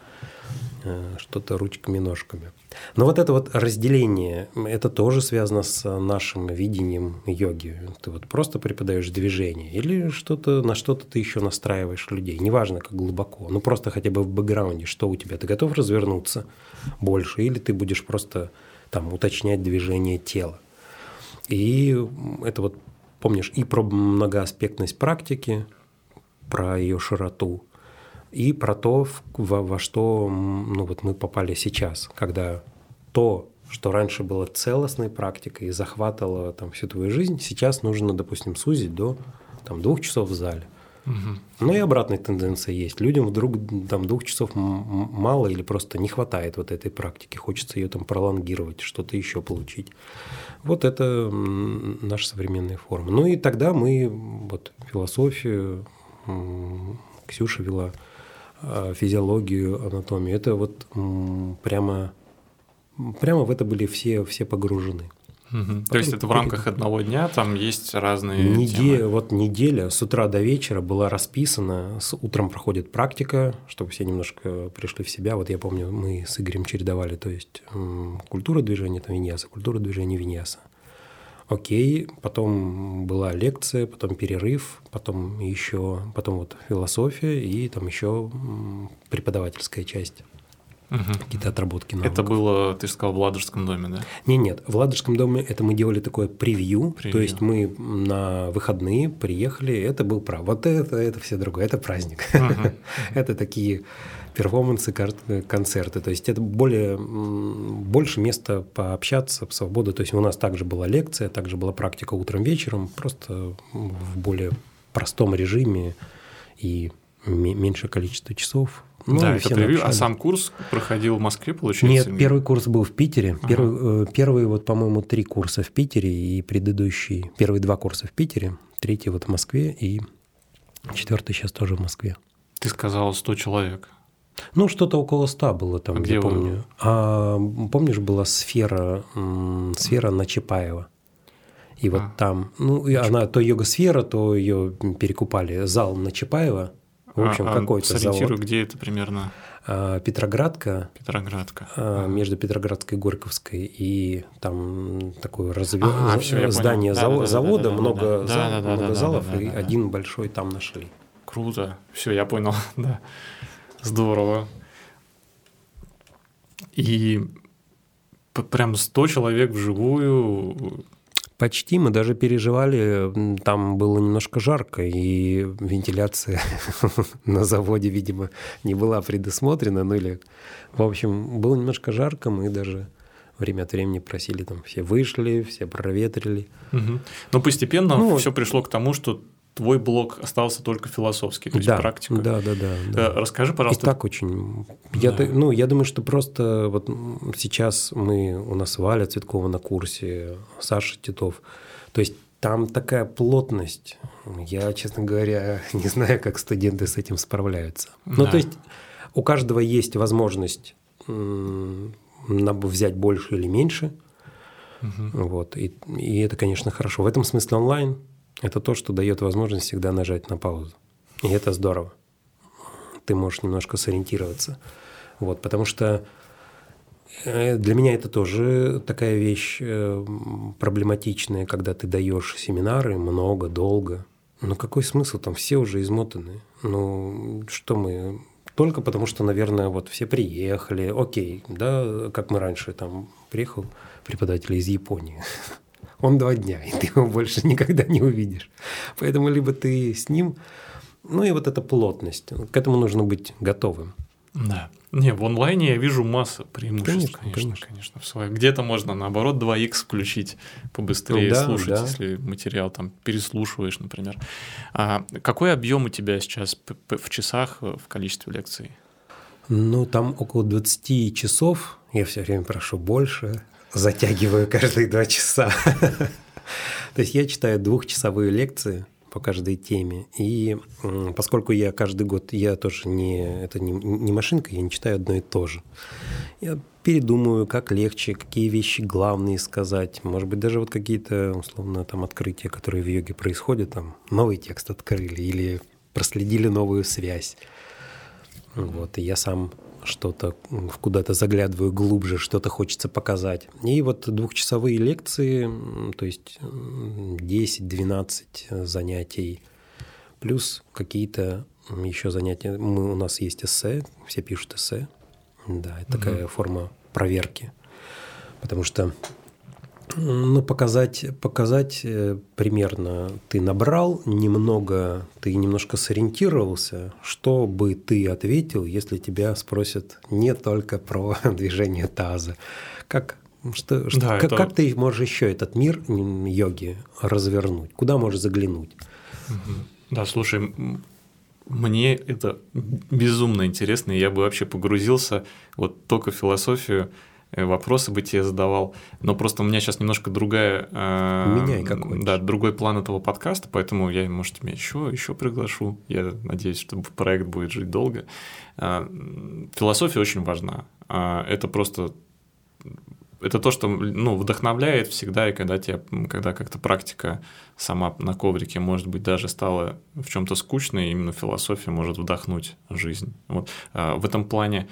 э, что-то ручками-ножками. Но вот это вот разделение, это тоже связано с нашим видением йоги. Ты вот просто преподаешь движение или что-то на что-то ты еще настраиваешь людей. Неважно, как глубоко, ну просто хотя бы в бэкграунде, что у тебя. Ты готов развернуться больше или ты будешь просто там уточнять движение тела. И это вот, помнишь, и про многоаспектность практики, про ее широту, и про то, во, во что ну, вот мы попали сейчас, когда то, что раньше было целостной практикой и захватывало там всю твою жизнь, сейчас нужно, допустим, сузить до там, двух часов в зале. Но и обратная тенденция есть. Людям вдруг там двух часов мало или просто не хватает вот этой практики. Хочется ее там пролонгировать, что-то еще получить. Вот это наша современная форма. Ну и тогда мы вот философию, Ксюша вела физиологию, анатомию. Это вот прямо, прямо в это были все, все погружены. Угу. То есть это в рамках одного дня, там есть разные Неделя, темы. Вот неделя с утра до вечера была расписана, с утром проходит практика, чтобы все немножко пришли в себя. Вот я помню, мы с Игорем чередовали, то есть культура движения там виньяса, культура движения виньяса. Окей, потом была лекция, потом перерыв, потом еще, потом вот философия и там еще преподавательская часть угу. какие-то отработки навыков. Это было, ты же сказал, в Ладожском доме, да? Нет, нет, в Ладожском доме это мы делали такое превью, превью. то есть мы на выходные приехали, это был прав. Вот это, это все другое, это праздник. Угу. это такие перформансы, концерты. То есть это более, больше места пообщаться, в свободу. То есть у нас также была лекция, также была практика утром, вечером, просто в более простом режиме и меньшее количество часов. Ну, да, это превью. А сам курс проходил в Москве, получается? Нет, первый курс был в Питере. Ага. Первый, э, первые, вот, по-моему, три курса в Питере и предыдущий, первые два курса в Питере, третий вот в Москве и четвертый сейчас тоже в Москве. Ты сказал 100 человек. Ну, что-то около 100 было там, а где я помню. Вы? А, помнишь, была сфера, сфера на Чапаева. И вот а. там, ну, и она то йога-сфера, то ее перекупали. Зал на Чапаева, в общем, а, какой-то завод. где это примерно? А, Петроградка. Петроградка. А, между Петроградской и Горьковской. И там такое разве... а, все, здание зав... да, завода, да, да, много, да, зал... да, да, много да, залов, да, да, и да, один большой там нашли. Круто. Все, я понял. да. Здорово. И прям 100 человек вживую Почти мы даже переживали, там было немножко жарко, и вентиляция на заводе, видимо, не была предусмотрена, ну или, в общем, было немножко жарко, мы даже время от времени просили, там все вышли, все проветрили. Угу. Но постепенно ну, все пришло к тому, что твой блок остался только философский, то есть да, практика. Да, да, да, да. Э, расскажи, пожалуйста. И так очень. Я, да. ну, я думаю, что просто вот сейчас мы у нас Валя Цветкова на курсе, Саша Титов. То есть там такая плотность. Я, честно говоря, не знаю, как студенты с этим справляются. Ну, да. Ну, то есть у каждого есть возможность взять больше или меньше. Угу. Вот. И, и это, конечно, хорошо. В этом смысле онлайн это то, что дает возможность всегда нажать на паузу. И это здорово. Ты можешь немножко сориентироваться. Вот, потому что э, для меня это тоже такая вещь э, проблематичная, когда ты даешь семинары много, долго. Но какой смысл? Там все уже измотаны. Ну, что мы... Только потому что, наверное, вот все приехали, окей, да, как мы раньше там приехал преподаватель из Японии. он два дня, и ты его больше никогда не увидишь. Поэтому либо ты с ним, ну и вот эта плотность, к этому нужно быть готовым. Да. Не, в онлайне я вижу массу преимуществ, конечно, конечно. конечно. конечно. Где-то можно, наоборот, 2х включить побыстрее да, слушать, да. если материал там переслушиваешь, например. А какой объем у тебя сейчас в часах э, в количестве лекций? Ну, там около 20 часов. Я все время прошу больше затягиваю каждые два часа. То есть я читаю двухчасовые лекции по каждой теме. И поскольку я каждый год, я тоже не, это не, не машинка, я не читаю одно и то же. Я передумаю, как легче, какие вещи главные сказать. Может быть, даже вот какие-то, условно, там открытия, которые в йоге происходят, там новый текст открыли или проследили новую связь. Вот, и я сам что-то куда-то заглядываю глубже, что-то хочется показать. И вот двухчасовые лекции, то есть 10-12 занятий, плюс какие-то еще занятия. Мы, у нас есть эссе, все пишут эссе. Да, это угу. такая форма проверки. Потому что ну, показать, показать э, примерно ты набрал немного, ты немножко сориентировался, что бы ты ответил, если тебя спросят не только про движение таза. Как, что, что, да, как, это... как ты можешь еще этот мир йоги развернуть? Куда можешь заглянуть? Да, слушай, мне это безумно интересно, и я бы вообще погрузился вот только в философию, вопросы бы тебе задавал, но просто у меня сейчас немножко другая... Э, Меняй какой Да, другой план этого подкаста, поэтому я, может, тебя еще, еще приглашу. Я надеюсь, что проект будет жить долго. Э, философия очень важна. Э, это просто это то, что ну, вдохновляет всегда, и когда, тебе, когда как-то практика сама на коврике, может быть, даже стала в чем-то скучной, именно философия может вдохнуть жизнь. Вот. В этом плане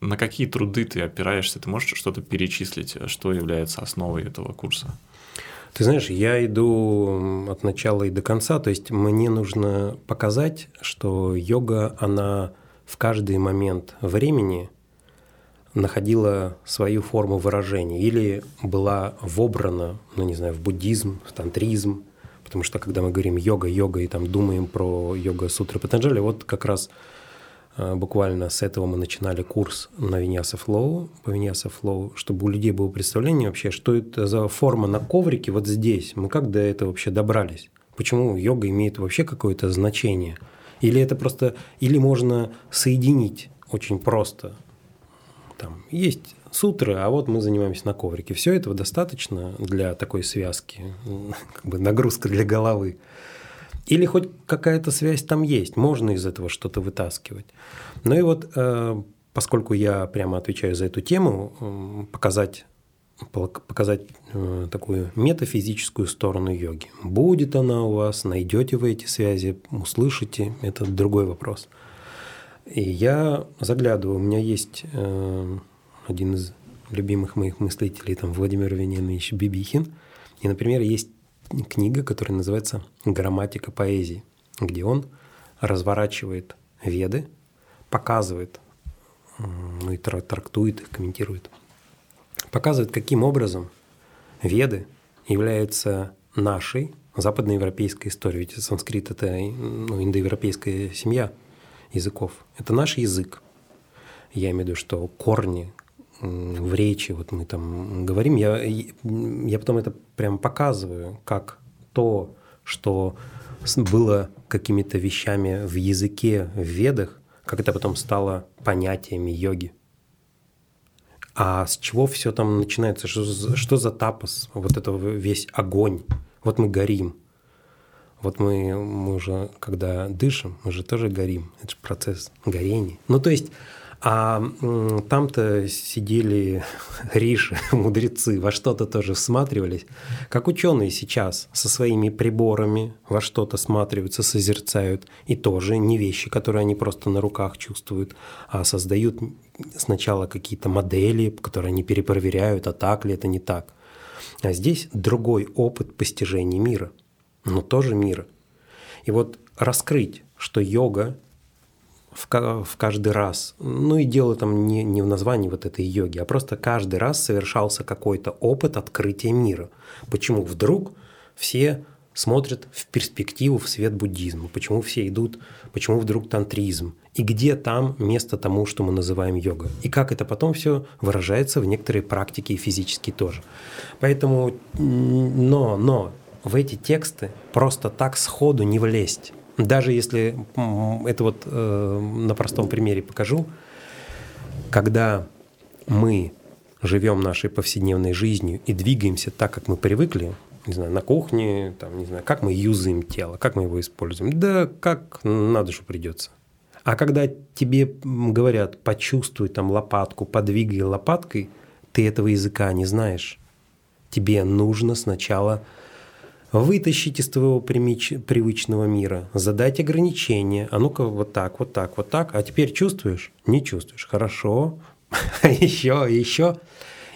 на какие труды ты опираешься? Ты можешь что-то перечислить, что является основой этого курса? Ты знаешь, я иду от начала и до конца, то есть мне нужно показать, что йога, она в каждый момент времени – находила свою форму выражения или была вобрана, ну не знаю, в буддизм, в тантризм, потому что когда мы говорим йога, йога и там думаем про йога сутры Патанджали, вот как раз буквально с этого мы начинали курс на Виньяса Флоу, по Виньяса Флоу, чтобы у людей было представление вообще, что это за форма на коврике вот здесь, мы как до этого вообще добрались, почему йога имеет вообще какое-то значение, или это просто, или можно соединить очень просто? Там есть сутры, а вот мы занимаемся на коврике. Все этого достаточно для такой связки, как бы нагрузка для головы. Или хоть какая-то связь там есть, можно из этого что-то вытаскивать. Ну и вот, э, поскольку я прямо отвечаю за эту тему, показать показать э, такую метафизическую сторону йоги. Будет она у вас, найдете вы эти связи, услышите, это другой вопрос. И я заглядываю, у меня есть э, один из любимых моих мыслителей, там Владимир Вениаминович Бибихин. И, например, есть книга, которая называется «Грамматика поэзии», где он разворачивает веды, показывает, ну и трактует их, комментирует, показывает, каким образом веды являются нашей западноевропейской историей. Ведь санскрит – это ну, индоевропейская семья – языков. Это наш язык. Я имею в виду, что корни в речи, вот мы там говорим, я, я потом это прям показываю, как то, что было какими-то вещами в языке, в ведах, как это потом стало понятиями йоги. А с чего все там начинается? Что, что за тапос? Вот это весь огонь. Вот мы горим. Вот мы, мы уже, когда дышим, мы же тоже горим. Это же процесс горения. Ну, то есть, а там-то сидели риши, мудрецы, во что-то тоже всматривались. Как ученые сейчас со своими приборами во что-то всматриваются, созерцают. И тоже не вещи, которые они просто на руках чувствуют, а создают сначала какие-то модели, которые они перепроверяют, а так ли это не так. А здесь другой опыт постижения мира – но тоже мира. И вот раскрыть, что йога в, в каждый раз, ну и дело там не, не в названии вот этой йоги, а просто каждый раз совершался какой-то опыт открытия мира. Почему вдруг все смотрят в перспективу, в свет буддизма, почему все идут, почему вдруг тантризм, и где там место тому, что мы называем йога, и как это потом все выражается в некоторые практики и физически тоже. Поэтому, но, но в эти тексты просто так сходу не влезть. Даже если это вот э, на простом примере покажу, когда мы живем нашей повседневной жизнью и двигаемся так, как мы привыкли, не знаю, на кухне, там, не знаю, как мы юзаем тело, как мы его используем, да как на душу придется. А когда тебе говорят, почувствуй там лопатку, подвигай лопаткой, ты этого языка не знаешь. Тебе нужно сначала вытащить из твоего привычного мира, задать ограничения. А ну-ка вот так, вот так, вот так. А теперь чувствуешь? Не чувствуешь. Хорошо. еще, еще.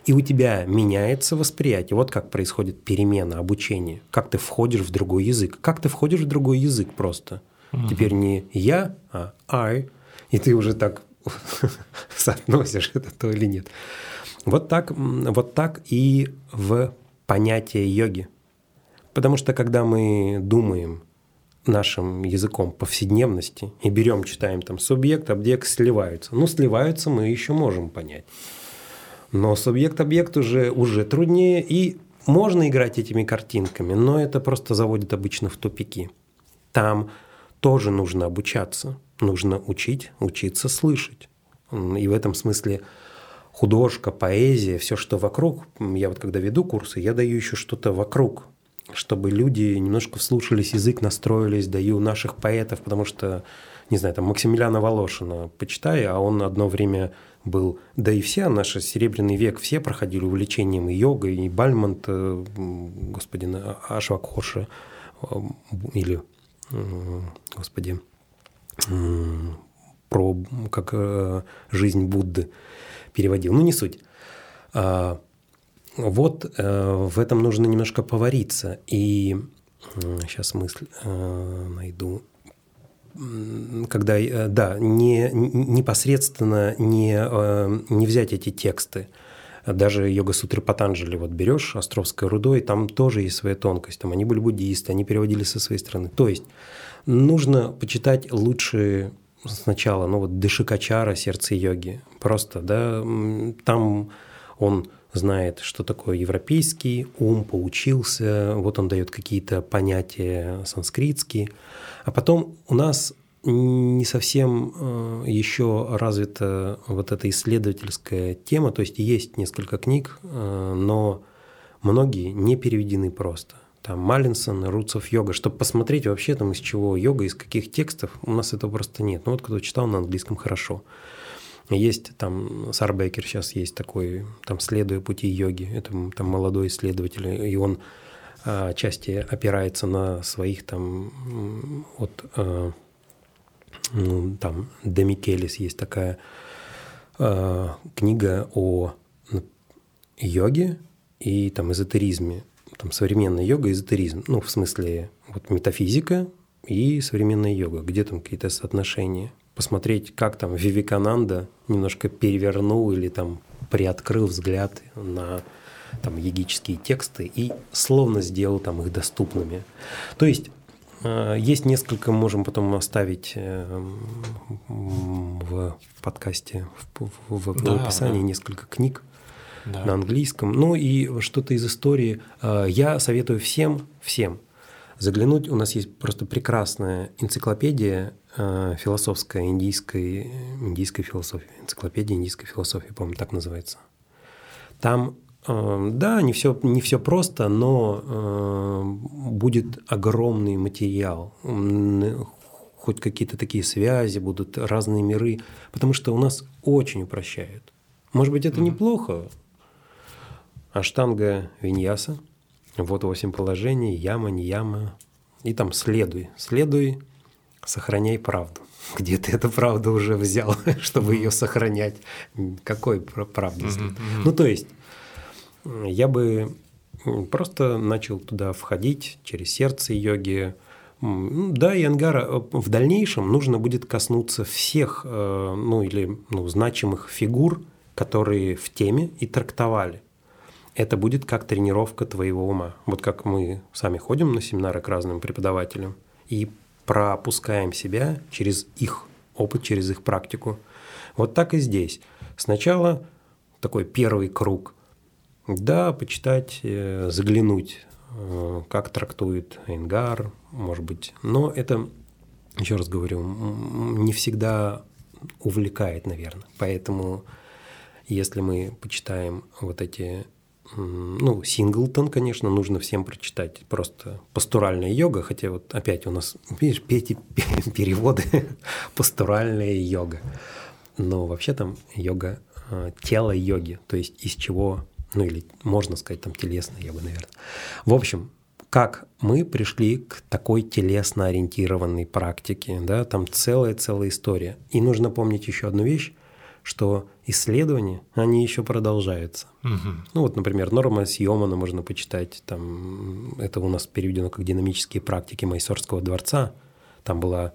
И у тебя меняется восприятие. Вот как происходит перемена обучения. Как ты входишь в другой язык. Как ты входишь в другой язык просто. Угу. Теперь не я, а I. И ты уже так соотносишь это то или нет. Вот так, вот так и в понятие йоги. Потому что когда мы думаем нашим языком повседневности и берем, читаем там субъект, объект сливаются. Ну, сливаются мы еще можем понять. Но субъект-объект уже, уже труднее, и можно играть этими картинками, но это просто заводит обычно в тупики. Там тоже нужно обучаться. Нужно учить, учиться слышать. И в этом смысле художка, поэзия, все, что вокруг. Я вот когда веду курсы, я даю еще что-то вокруг, чтобы люди немножко вслушались, язык настроились, даю наших поэтов, потому что, не знаю, там Максимилиана Волошина почитай, а он одно время был, да и все, наш Серебряный век, все проходили увлечением и йогой, и Бальмонт, э, господин Ашвакхоша, э, или, господи, про как э, жизнь Будды переводил. Ну, не суть. Вот в этом нужно немножко повариться. И сейчас мысль найду когда, э, да, не, непосредственно не, э, не взять эти тексты. Даже йога-сутры Патанджали вот берешь, Островской рудой, там тоже есть своя тонкость. Там они были буддисты, они переводили со своей стороны. То есть нужно почитать лучше сначала, ну вот Дышикачара, сердце йоги. Просто, да, там он знает, что такое европейский ум, поучился, вот он дает какие-то понятия санскритские. А потом у нас не совсем э, еще развита вот эта исследовательская тема, то есть есть несколько книг, э, но многие не переведены просто. Там Маллинсон, of Yoga, чтобы посмотреть вообще там из чего йога, из каких текстов, у нас этого просто нет. Ну вот кто читал на английском хорошо. Есть там Сарбекер сейчас есть такой, там «Следуя пути йоги», это там молодой исследователь, и он а, отчасти опирается на своих там от а, ну, там Демикелис есть такая а, книга о йоге и там эзотеризме, там современная йога эзотеризм, ну в смысле вот метафизика и современная йога, где там какие-то соотношения посмотреть, как там Вивикананда немножко перевернул или там приоткрыл взгляд на там йогические тексты и словно сделал там их доступными. То есть э, есть несколько, можем потом оставить э, в подкасте, в, в, в да, описании да. несколько книг да. на английском. Ну и что-то из истории. Э, я советую всем, всем заглянуть. У нас есть просто прекрасная энциклопедия э, философская индийской, индийской философии. Энциклопедия индийской философии, по-моему, так называется. Там, э, да, не все, не все просто, но э, будет огромный материал. Хоть какие-то такие связи будут, разные миры. Потому что у нас очень упрощают. Может быть, это mm-hmm. неплохо. Аштанга виньяса – вот восемь положений, яма, не яма. И там следуй, следуй, сохраняй правду. Где ты эту правду уже взял, чтобы ее сохранять? Какой правды? Mm-hmm. Ну, то есть, я бы просто начал туда входить через сердце йоги. Да, и ангара э, в дальнейшем нужно будет коснуться всех, э, ну или ну, значимых фигур, которые в теме и трактовали это будет как тренировка твоего ума. Вот как мы сами ходим на семинары к разным преподавателям и пропускаем себя через их опыт, через их практику. Вот так и здесь. Сначала такой первый круг. Да, почитать, э, заглянуть, э, как трактует Эйнгар, может быть. Но это, еще раз говорю, не всегда увлекает, наверное. Поэтому если мы почитаем вот эти ну, Синглтон, конечно, нужно всем прочитать. Просто пастуральная йога, хотя вот опять у нас, видишь, эти переводы пастуральная йога. Но вообще там йога, а, тело йоги, то есть из чего, ну или можно сказать там телесная йога, наверное. В общем, как мы пришли к такой телесно ориентированной практике, да, там целая-целая история. И нужно помнить еще одну вещь, что исследования, они еще продолжаются. Угу. Ну вот, например, Норма Сьомана можно почитать, там, это у нас переведено как динамические практики Майсорского дворца. Там была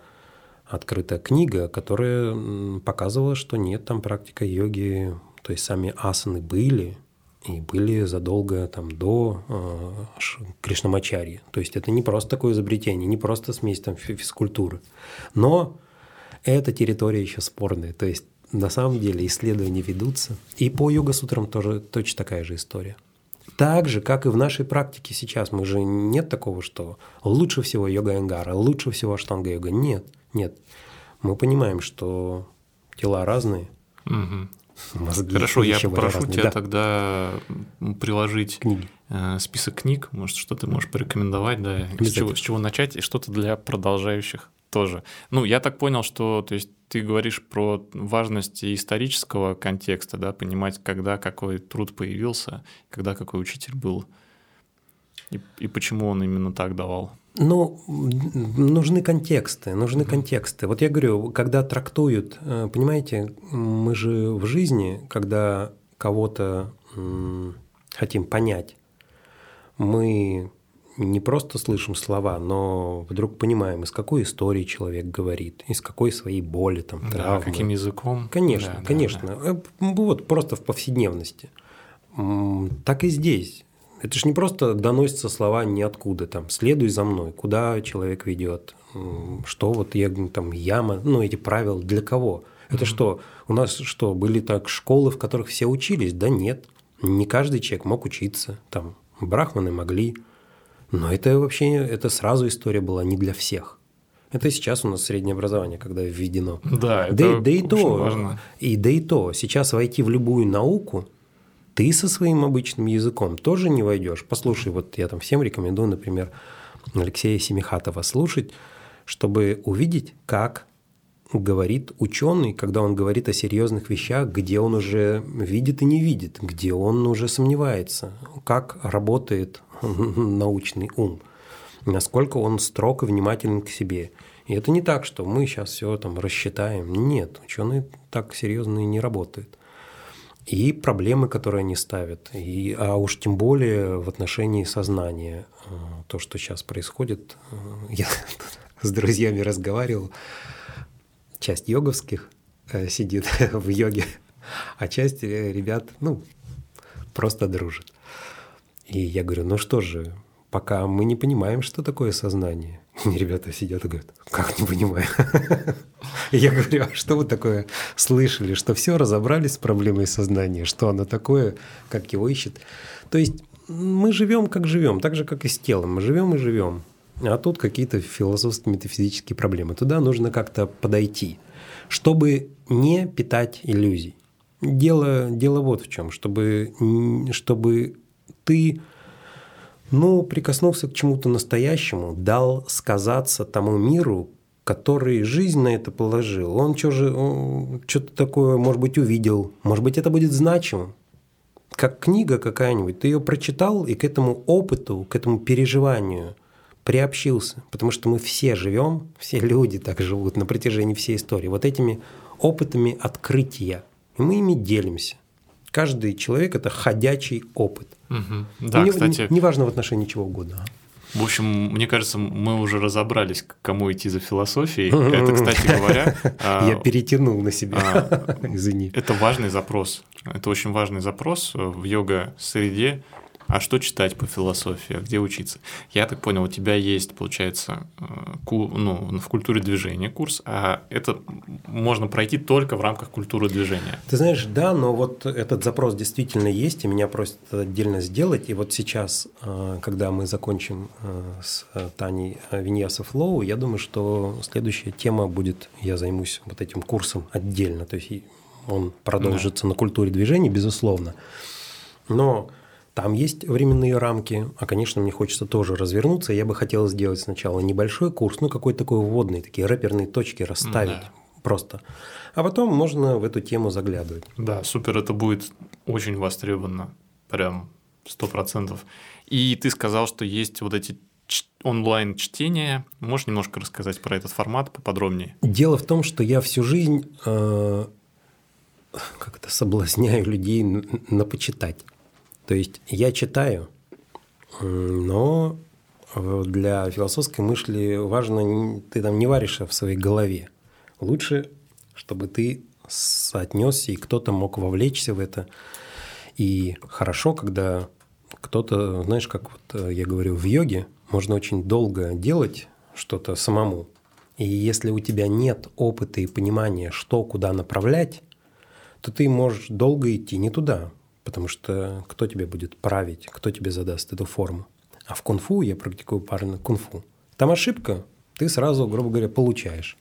открыта книга, которая показывала, что нет, там практика йоги, то есть сами асаны были, и были задолго там, до э, Кришнамачарьи. То есть это не просто такое изобретение, не просто смесь там, физкультуры. Но эта территория еще спорная. То есть на самом деле исследования ведутся. И по йога-сутрам тоже точно такая же история. Так же, как и в нашей практике сейчас. Мы же нет такого, что лучше всего йога Энгара, лучше всего аштанга йога. Нет, нет. Мы понимаем, что тела разные. Угу. Мозги Хорошо, я попрошу разные. тебя да. тогда приложить Книги. Э, список книг. Может, что ты можешь порекомендовать, да, с чего, с чего начать, и что-то для продолжающих тоже. Ну, я так понял, что то есть ты говоришь про важность исторического контекста, да, понимать, когда какой труд появился, когда какой учитель был, и, и почему он именно так давал. Ну, нужны контексты, нужны контексты. Вот я говорю, когда трактуют, э, понимаете, мы же в жизни, когда кого-то хотим понять, мы не просто слышим слова, но вдруг понимаем, из какой истории человек говорит, из какой своей боли, там, травмы. Да, каким языком. Конечно, да, конечно. Да, да. Вот просто в повседневности. Так и здесь. Это же не просто доносятся слова ниоткуда, там, следуй за мной, куда человек ведет, что вот я, там, яма, ну, эти правила для кого? Это mm-hmm. что, у нас что, были так школы, в которых все учились? Да нет, не каждый человек мог учиться, там, брахманы могли, но это вообще, это сразу история была не для всех. Это сейчас у нас среднее образование, когда введено. Да, это да, да и то, важно. И да и то, сейчас войти в любую науку, ты со своим обычным языком тоже не войдешь. Послушай, вот я там всем рекомендую, например, Алексея Семихатова слушать, чтобы увидеть, как говорит ученый, когда он говорит о серьезных вещах, где он уже видит и не видит, где он уже сомневается, как работает научный ум, насколько он строг и внимателен к себе. И это не так, что мы сейчас все там рассчитаем. Нет, ученые так серьезно и не работают. И проблемы, которые они ставят, и, а уж тем более в отношении сознания. Э, то, что сейчас происходит, э, я с друзьями разговаривал, часть йоговских э, сидит в йоге, а часть ребят, ну, просто дружит. И я говорю, ну что же, пока мы не понимаем, что такое сознание. И ребята сидят и говорят, как не понимаю. Я говорю, а что вы такое слышали, что все разобрались с проблемой сознания, что оно такое, как его ищет. То есть мы живем, как живем, так же, как и с телом. Мы живем и живем. А тут какие-то философские, метафизические проблемы. Туда нужно как-то подойти, чтобы не питать иллюзий. Дело, дело вот в чем, чтобы, чтобы ты ну, прикоснулся к чему-то настоящему, дал сказаться тому миру, который жизнь на это положил. Он что-то такое, может быть, увидел, может быть, это будет значимым. Как книга какая-нибудь, ты ее прочитал и к этому опыту, к этому переживанию приобщился. Потому что мы все живем, все люди так живут на протяжении всей истории. Вот этими опытами открытия. И мы ими делимся. Каждый человек – это ходячий опыт. Угу. Да, не, кстати. Неважно в отношении чего угодно. В общем, мне кажется, мы уже разобрались, к кому идти за философией. Это, кстати говоря... А, Я перетянул на себя. А, Извини. Это важный запрос. Это очень важный запрос в йога-среде а что читать по философии, а где учиться? Я так понял, у тебя есть, получается, э, ну, в культуре движения курс, а это можно пройти только в рамках культуры движения. Ты знаешь, да, но вот этот запрос действительно есть, и меня просят отдельно сделать. И вот сейчас, э, когда мы закончим э, с Таней Виньяса Флоу, я думаю, что следующая тема будет, я займусь вот этим курсом отдельно. То есть он продолжится да. на культуре движения, безусловно. Но там есть временные рамки, а, конечно, мне хочется тоже развернуться. Я бы хотел сделать сначала небольшой курс, ну, какой-то такой вводный, такие рэперные точки расставить да. просто. А потом можно в эту тему заглядывать. Да, супер, это будет очень востребовано, прям сто процентов. И ты сказал, что есть вот эти онлайн-чтения. Можешь немножко рассказать про этот формат поподробнее? Дело в том, что я всю жизнь э, как-то соблазняю людей на почитать. То есть я читаю, но для философской мысли важно, ты там не варишь в своей голове. Лучше, чтобы ты соотнесся, и кто-то мог вовлечься в это. И хорошо, когда кто-то, знаешь, как вот я говорю, в йоге можно очень долго делать что-то самому. И если у тебя нет опыта и понимания, что куда направлять, то ты можешь долго идти не туда, потому что кто тебе будет править, кто тебе задаст эту форму. А в кунг-фу я практикую парно кунг-фу. Там ошибка, ты сразу, грубо говоря, получаешь.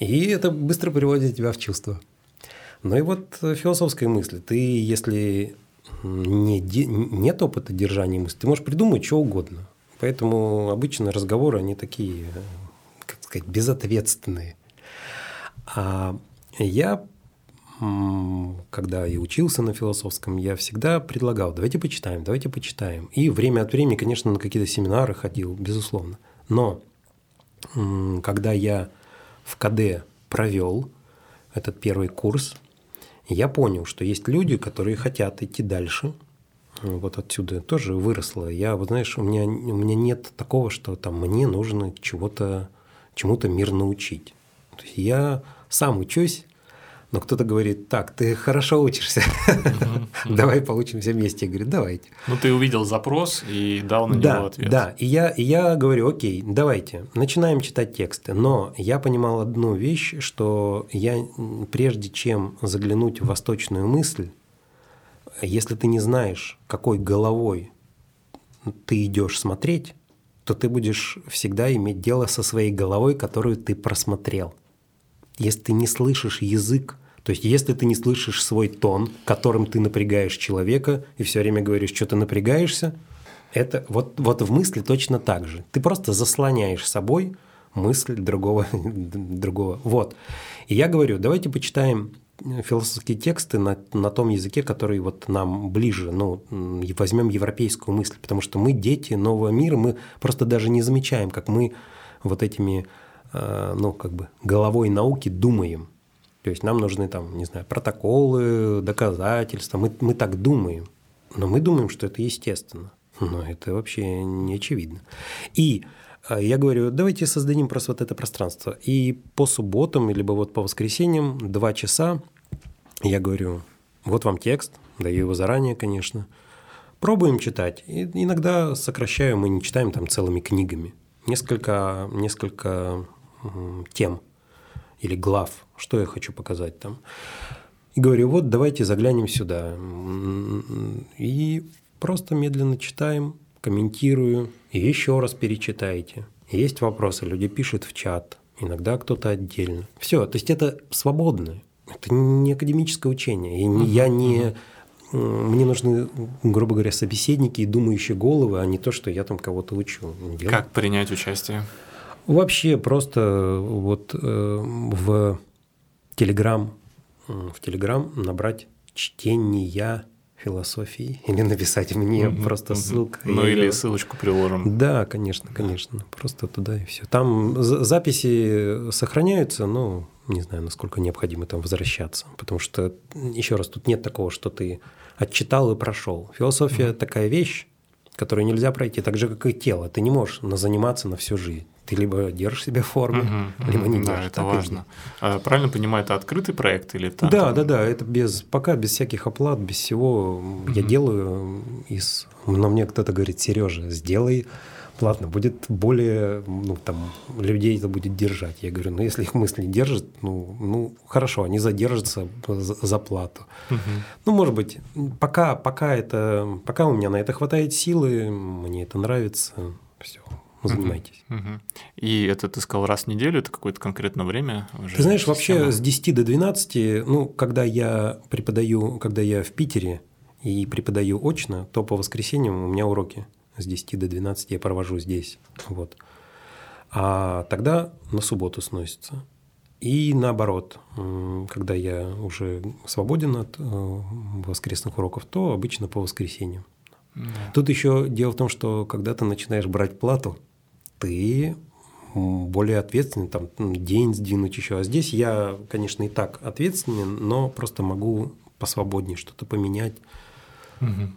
И это быстро приводит тебя в чувство. Ну и вот философская мысль. Ты, если не, нет опыта держания мысли, ты можешь придумать что угодно. Поэтому обычно разговоры, они такие, как сказать, безответственные. А я, когда и учился на философском, я всегда предлагал, давайте почитаем, давайте почитаем. И время от времени, конечно, на какие-то семинары ходил, безусловно. Но когда я в КД провел этот первый курс, я понял, что есть люди, которые хотят идти дальше. Вот отсюда тоже выросло. Я, вот знаешь, у меня, у меня нет такого, что там мне нужно чего-то, чему-то мир научить. Я сам учусь, но кто-то говорит, так, ты хорошо учишься, давай поучимся вместе. Я говорю, давайте. Ну, ты увидел запрос и дал на него ответ. Да, и я, и я говорю, окей, давайте, начинаем читать тексты. Но я понимал одну вещь, что я, прежде чем заглянуть в восточную мысль, если ты не знаешь, какой головой ты идешь смотреть, то ты будешь всегда иметь дело со своей головой, которую ты просмотрел. Если ты не слышишь язык то есть, если ты не слышишь свой тон, которым ты напрягаешь человека, и все время говоришь, что ты напрягаешься, это вот, вот в мысли точно так же. Ты просто заслоняешь собой мысль другого, другого. Вот. И я говорю, давайте почитаем философские тексты на, на том языке, который вот нам ближе, ну, возьмем европейскую мысль, потому что мы дети нового мира, мы просто даже не замечаем, как мы вот этими, э, ну, как бы головой науки думаем. То есть нам нужны там, не знаю, протоколы, доказательства. Мы, мы так думаем. Но мы думаем, что это естественно. Но это вообще не очевидно. И а, я говорю, давайте создадим просто вот это пространство. И по субботам, либо вот по воскресеньям, два часа, я говорю, вот вам текст, даю его заранее, конечно. Пробуем читать. И иногда сокращаю, мы не читаем там целыми книгами. Несколько, несколько тем или глав, что я хочу показать там. И говорю, вот давайте заглянем сюда. И просто медленно читаем, комментирую, и еще раз перечитайте. Есть вопросы, люди пишут в чат, иногда кто-то отдельно. Все, то есть это свободно. Это не академическое учение. И uh-huh, я не... Мне нужны, грубо говоря, собеседники и думающие головы, а не то, что я там кого-то учу. Как принять участие? Вообще просто вот э, в Телеграм, в Телеграм набрать чтения философии или написать мне угу, просто угу. ссылка. Ну или ссылочку приложим. Да, конечно, конечно. Просто туда и все. Там записи сохраняются, но не знаю, насколько необходимо там возвращаться. Потому что, еще раз, тут нет такого, что ты отчитал и прошел. Философия угу. такая вещь, которую нельзя пройти, так же, как и тело. Ты не можешь заниматься на всю жизнь. Ты либо держишь себе форму, угу, либо не держишь. Да, это важно. А, правильно понимаю, это открытый проект или так? Да, да, да. Это без пока без всяких оплат, без всего. Угу. Я делаю из. Но мне кто-то говорит, Сережа, сделай платно, будет более, ну, там, людей это будет держать. Я говорю, ну, если их мысли держат, ну, ну хорошо, они задержатся за, за плату. Угу. Ну, может быть, пока, пока это, пока у меня на это хватает силы, мне это нравится, все, занимайтесь. Угу, угу. И это ты сказал раз в неделю, это какое-то конкретное время? Уже ты знаешь, система? вообще с 10 до 12, ну, когда я преподаю, когда я в Питере и преподаю очно, то по воскресеньям у меня уроки с 10 до 12 я провожу здесь. Вот. А тогда на субботу сносится. И наоборот, когда я уже свободен от э, воскресных уроков, то обычно по воскресеньям. Да. Тут еще дело в том, что когда ты начинаешь брать плату, ты более ответственный, там день сдвинуть еще. А здесь я, конечно, и так ответственен, но просто могу посвободнее что-то поменять, угу.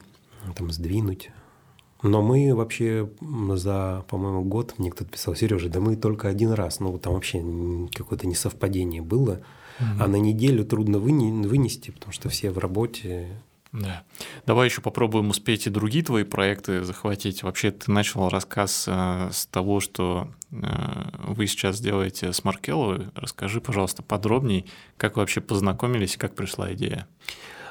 там сдвинуть. Но мы вообще за, по-моему, год, мне кто-то писал, Сережа, да мы только один раз, ну там вообще какое-то несовпадение было, угу. а на неделю трудно вынести, потому что все в работе. Да. Давай еще попробуем успеть и другие твои проекты захватить. Вообще ты начал рассказ э, с того, что э, вы сейчас делаете с Маркеловой. Расскажи, пожалуйста, подробней, как вы вообще познакомились как пришла идея.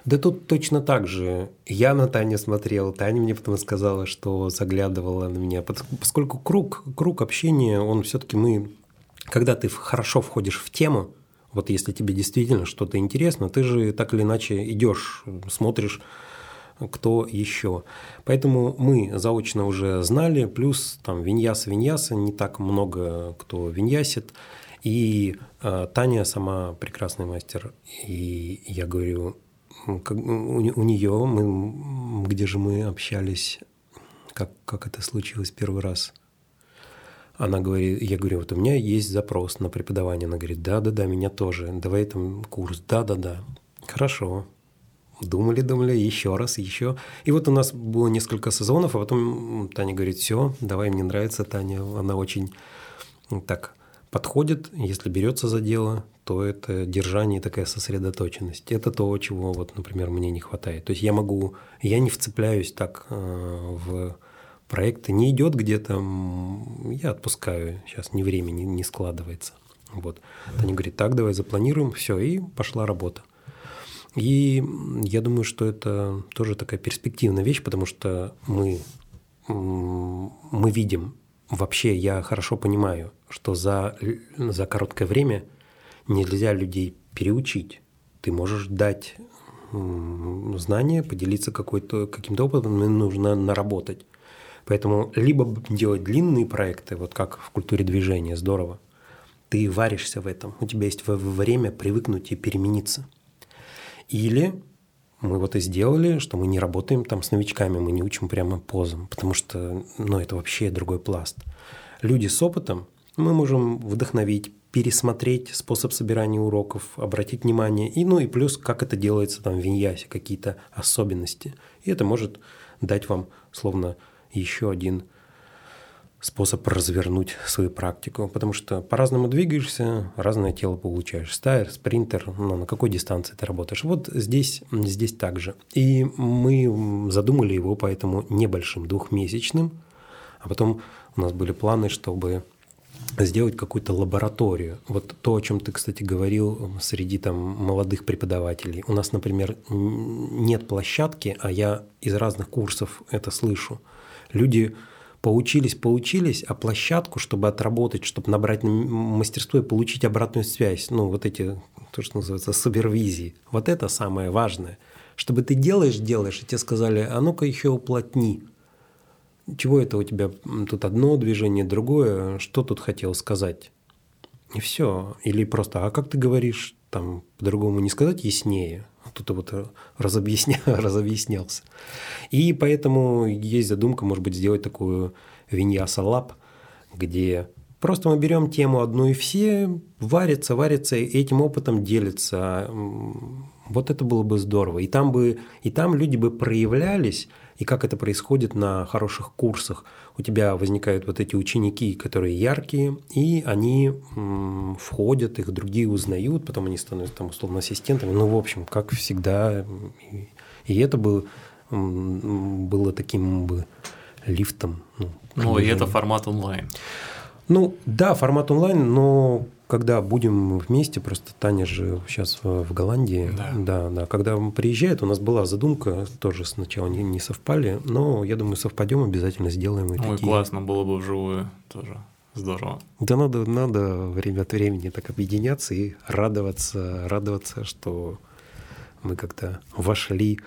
Да тут точно так же. Я на Таню смотрел, Таня мне потом сказала, что заглядывала на меня. Поскольку круг, круг общения, он все-таки мы... Когда ты хорошо входишь в тему, вот если тебе действительно что-то интересно, ты же так или иначе идешь, смотришь, кто еще. Поэтому мы заочно уже знали, плюс там виньяса, виньяса, не так много кто виньясит. И э, Таня сама прекрасный мастер. И я говорю, как, у, у нее, мы, где же мы общались, как, как это случилось первый раз. Она говорит, я говорю, вот у меня есть запрос на преподавание. Она говорит, да-да-да, меня тоже. Давай там курс. Да-да-да. Хорошо. Думали, думали, еще раз, еще. И вот у нас было несколько сезонов, а потом Таня говорит, все, давай, мне нравится Таня. Она очень так подходит, если берется за дело, то это держание и такая сосредоточенность. Это то, чего, вот, например, мне не хватает. То есть я могу, я не вцепляюсь так э, в проекты, не идет где-то, я отпускаю, сейчас ни времени не складывается. Вот. Они говорят, так, давай запланируем, все, и пошла работа. И я думаю, что это тоже такая перспективная вещь, потому что мы, мы видим вообще я хорошо понимаю, что за, за короткое время нельзя людей переучить. Ты можешь дать знания, поделиться какой-то, каким-то опытом, но нужно наработать. Поэтому либо делать длинные проекты, вот как в культуре движения, здорово. Ты варишься в этом, у тебя есть время привыкнуть и перемениться. Или мы вот и сделали, что мы не работаем там с новичками, мы не учим прямо позам, потому что, ну, это вообще другой пласт. Люди с опытом, мы можем вдохновить, пересмотреть способ собирания уроков, обратить внимание, и, ну, и плюс, как это делается там в Виньясе, какие-то особенности. И это может дать вам, словно, еще один способ развернуть свою практику, потому что по-разному двигаешься, разное тело получаешь. Стайр, спринтер, ну, на какой дистанции ты работаешь. Вот здесь, здесь также. И мы задумали его поэтому небольшим, двухмесячным, а потом у нас были планы, чтобы сделать какую-то лабораторию. Вот то, о чем ты, кстати, говорил среди там молодых преподавателей. У нас, например, нет площадки, а я из разных курсов это слышу. Люди поучились, поучились, а площадку, чтобы отработать, чтобы набрать мастерство и получить обратную связь, ну, вот эти, то, что называется, супервизии, вот это самое важное. Чтобы ты делаешь, делаешь, и тебе сказали, а ну-ка еще уплотни. Чего это у тебя тут одно движение, другое, что тут хотел сказать? И все. Или просто, а как ты говоришь, там по-другому не сказать яснее, тут вот э, разобъясня, разобъяснялся. И поэтому есть задумка, может быть, сделать такую Виньяса Лаб, где просто мы берем тему одну и все варятся, варятся, и этим опытом делятся. Вот это было бы здорово. И там, бы, и там люди бы проявлялись, и как это происходит на хороших курсах. У тебя возникают вот эти ученики, которые яркие, и они м, входят, их другие узнают, потом они становятся там условно ассистентами. Ну, в общем, как всегда. И, и это бы, м, было таким бы лифтом. Ну, ну и это формат онлайн. Ну, да, формат онлайн, но когда будем вместе, просто Таня же сейчас в Голландии, да, да, да когда приезжает, у нас была задумка, тоже сначала не, не совпали, но я думаю, совпадем, обязательно сделаем. Ой, такие... классно было бы вживую тоже. Здорово. Да надо, надо время от времени так объединяться и радоваться, радоваться, что мы как-то вошли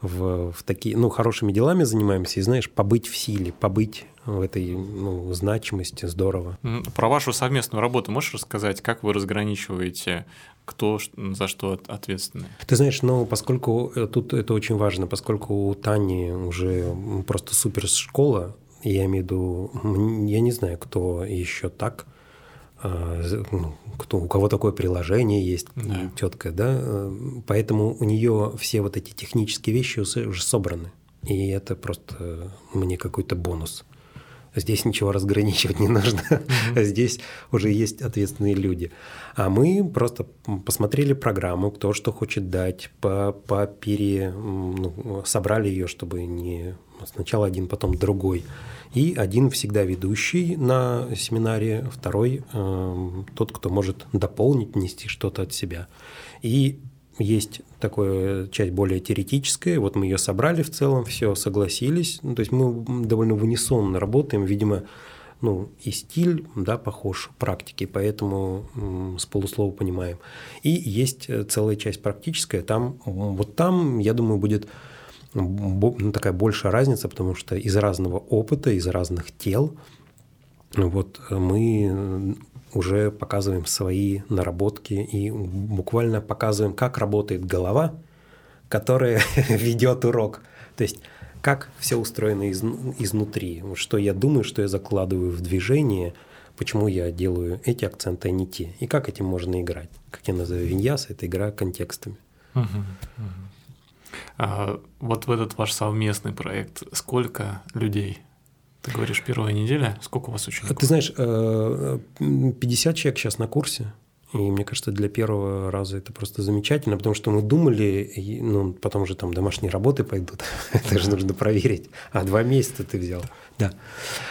в, в такие, ну, хорошими делами занимаемся, и, знаешь, побыть в силе, побыть в этой ну, значимости, здорово. Про вашу совместную работу можешь рассказать, как вы разграничиваете, кто за что ответственный? Ты знаешь, ну, поскольку э, тут это очень важно, поскольку у Тани уже просто супер школа, я имею в виду, я не знаю, кто еще так, а, ну, кто, у кого такое приложение есть да. четкое, да, э, поэтому у нее все вот эти технические вещи уже собраны, и это просто мне какой-то бонус. Здесь ничего разграничивать не нужно. Mm-hmm. Здесь уже есть ответственные люди. А мы просто посмотрели программу, кто что хочет дать, по, по пере, ну, собрали ее, чтобы не сначала один, потом другой. И один всегда ведущий на семинаре, второй э, тот, кто может дополнить, нести что-то от себя. И есть такая часть более теоретическая, вот мы ее собрали в целом, все, согласились, ну, то есть мы довольно в работаем, видимо, ну, и стиль, да, похож практики, поэтому с полуслова понимаем. И есть э, целая часть практическая, там, вот там, я думаю, будет ну, такая большая разница, потому что из разного опыта, из разных тел, вот мы уже показываем свои наработки и буквально показываем, как работает голова, которая ведет урок. То есть как все устроено из, изнутри, что я думаю, что я закладываю в движение, почему я делаю эти акценты, а не те, и как этим можно играть. Как я называю виньяс, это игра контекстами. Угу, угу. А вот в этот ваш совместный проект сколько людей ты говоришь, первая неделя. Сколько у вас учеников? Ты знаешь, 50 э, человек сейчас на курсе. И мне кажется, для первого раза это просто замечательно, потому что мы думали, ну, потом уже там домашние работы пойдут, это же нужно проверить. А два месяца ты взял. Да.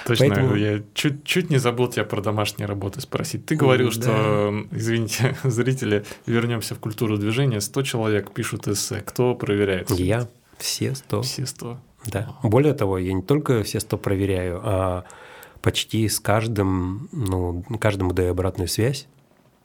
Точно, Поэтому... я чуть, чуть не забыл тебя про домашние работы спросить. Ты говорил, да. что, извините, зрители, вернемся в культуру движения, 100 человек пишут эссе. Кто проверяет? Я. Все 100. Все 100. Да. Более того, я не только все 100 проверяю, а почти с каждым, ну, каждому даю обратную связь.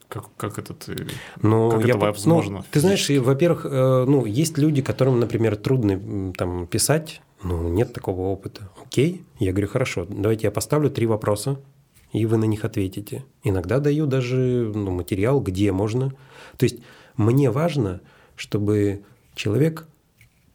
Как, как это ты? Ну, как я, это возможно? Ну, ты знаешь, во-первых, э, ну, есть люди, которым, например, трудно там писать, ну, нет такого опыта. Окей, я говорю, хорошо, давайте я поставлю три вопроса, и вы на них ответите. Иногда даю даже ну, материал, где можно. То есть мне важно, чтобы человек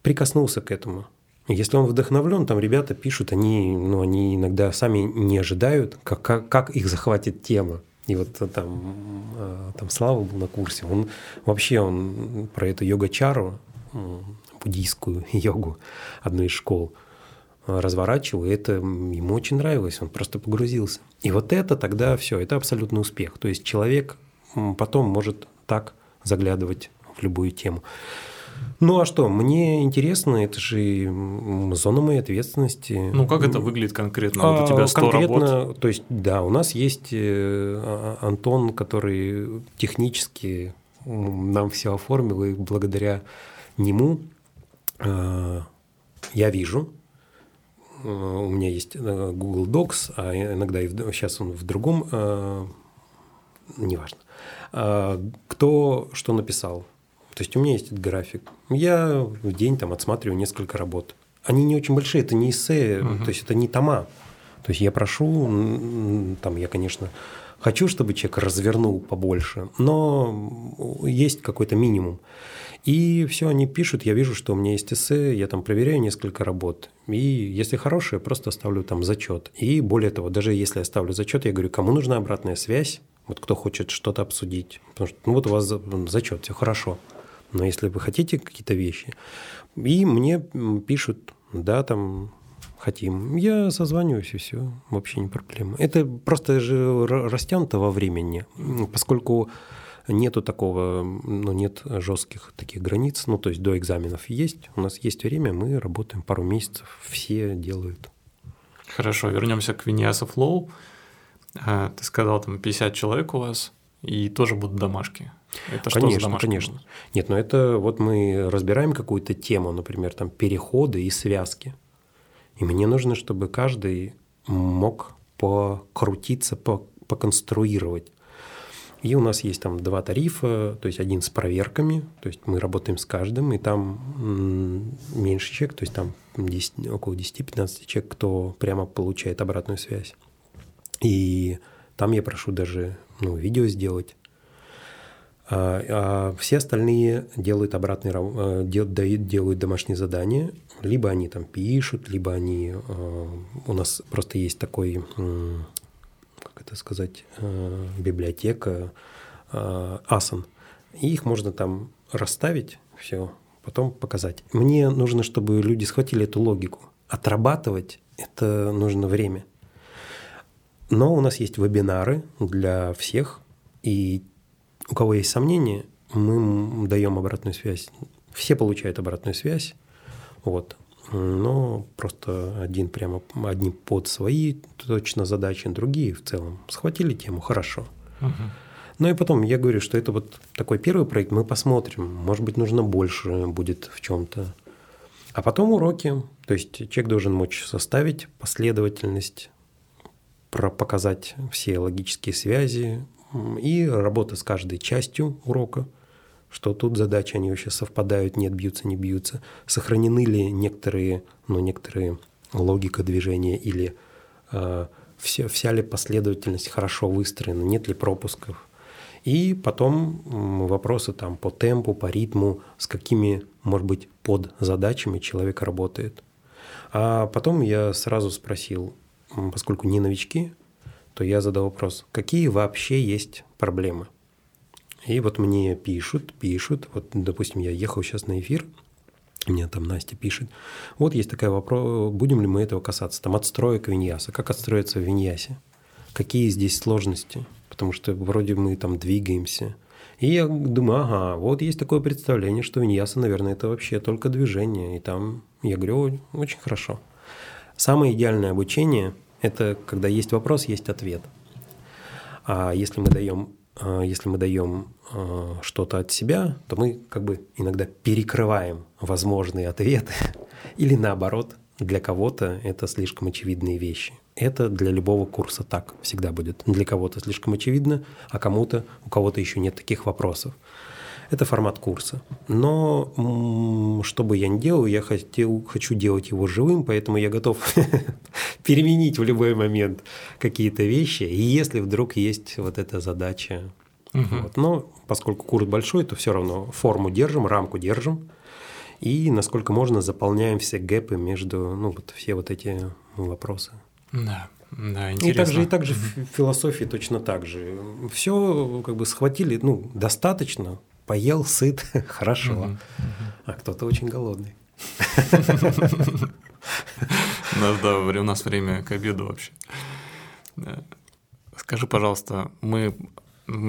прикоснулся к этому. Если он вдохновлен, там ребята пишут, они, ну, они иногда сами не ожидают, как, как, как их захватит тема. И вот там, а, там Слава был на курсе, он вообще он про эту йога-чару, буддийскую йогу, одну из школ, разворачивал, и это ему очень нравилось, он просто погрузился. И вот это тогда все, это абсолютный успех. То есть человек потом может так заглядывать в любую тему. Ну а что, мне интересно, это же зона моей ответственности. Ну как это выглядит конкретно? Вот у тебя 100 конкретно, работ. То есть, да, у нас есть э, а, Антон, который технически нам все оформил, и благодаря нему э, я вижу, э, у меня есть Google Docs, а иногда и сейчас он в другом, неважно, кто что написал то есть у меня есть этот график. Я в день там отсматриваю несколько работ. Они не очень большие, это не эссе, угу. то есть это не тома. То есть я прошу, там я, конечно, хочу, чтобы человек развернул побольше, но есть какой-то минимум. И все они пишут, я вижу, что у меня есть эссе, я там проверяю несколько работ. И если хорошие, просто ставлю там зачет. И более того, даже если я ставлю зачет, я говорю, кому нужна обратная связь, вот кто хочет что-то обсудить. Потому что ну вот у вас зачет, все хорошо но если вы хотите какие-то вещи, и мне пишут, да, там хотим, я созваниваюсь и все, вообще не проблема. Это просто же растянуто во времени, поскольку нету такого, ну, нет жестких таких границ, ну, то есть до экзаменов есть, у нас есть время, мы работаем пару месяцев, все делают. Хорошо, вернемся к Виньяса Флоу. А, ты сказал, там 50 человек у вас, и тоже будут домашки. Это конечно, что конечно. Нет, но это вот мы разбираем какую-то тему, например, там переходы и связки. И мне нужно, чтобы каждый мог покрутиться, поконструировать. И у нас есть там два тарифа, то есть один с проверками, то есть мы работаем с каждым, и там меньше человек, то есть там 10, около 10-15 человек, кто прямо получает обратную связь. И там я прошу даже ну, видео сделать, а, а все остальные делают обратный э, делают, делают домашние задания, либо они там пишут, либо они э, у нас просто есть такой, как это сказать, э, библиотека Асан, и их можно там расставить, все, потом показать. Мне нужно, чтобы люди схватили эту логику. Отрабатывать это нужно время. Но у нас есть вебинары для всех, и у кого есть сомнения, мы даем обратную связь. Все получают обратную связь, вот. Но просто один прямо одни под свои точно задачи, другие в целом схватили тему хорошо. Угу. Ну и потом я говорю, что это вот такой первый проект, мы посмотрим, может быть, нужно больше будет в чем-то. А потом уроки, то есть человек должен мочь составить последовательность, показать все логические связи и работа с каждой частью урока, что тут задачи, они вообще совпадают, нет, бьются, не бьются, сохранены ли некоторые, ну, некоторые логика движения или э, все, вся ли последовательность хорошо выстроена, нет ли пропусков. И потом вопросы там по темпу, по ритму, с какими, может быть, под задачами человек работает. А потом я сразу спросил, поскольку не новички, то я задал вопрос, какие вообще есть проблемы. И вот мне пишут, пишут, вот, допустим, я ехал сейчас на эфир, мне там Настя пишет. Вот есть такая вопрос, будем ли мы этого касаться? Там отстроек виньяса. Как отстроиться в виньясе? Какие здесь сложности? Потому что вроде мы там двигаемся. И я думаю, ага, вот есть такое представление, что виньяса, наверное, это вообще только движение. И там, я говорю, очень хорошо. Самое идеальное обучение – это когда есть вопрос, есть ответ. А если мы даем а, если мы даем а, что-то от себя, то мы как бы иногда перекрываем возможные ответы или наоборот, для кого-то это слишком очевидные вещи. Это для любого курса так всегда будет. Для кого-то слишком очевидно, а кому-то, у кого-то еще нет таких вопросов. Это формат курса. Но что бы я ни делал, я хотел, хочу делать его живым, поэтому я готов переменить в любой момент какие-то вещи, если вдруг есть вот эта задача. Угу. Вот. Но поскольку курс большой, то все равно форму держим, рамку держим, и насколько можно заполняем все гэпы между, ну, вот все вот эти вопросы. Да. Да, интересно. И также, и также в философии точно так же. Все как бы схватили, ну, достаточно, поел, сыт, хорошо. А кто-то очень голодный. Ну да, у нас время к обеду вообще. Скажи, пожалуйста, мы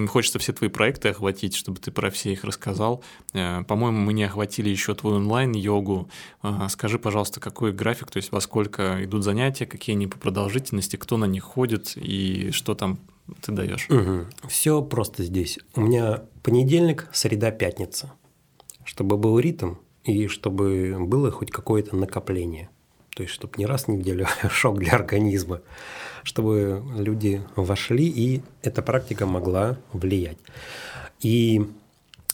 Хочется все твои проекты охватить, чтобы ты про все их рассказал. Э, по-моему, мы не охватили еще твою онлайн-йогу. Э, скажи, пожалуйста, какой график, то есть во сколько идут занятия, какие они по продолжительности, кто на них ходит и что там ты даешь? Угу. Все просто здесь. У меня понедельник, среда, пятница. Чтобы был ритм и чтобы было хоть какое-то накопление. То есть, чтобы не раз в неделю шок для организма, чтобы люди вошли, и эта практика могла влиять. И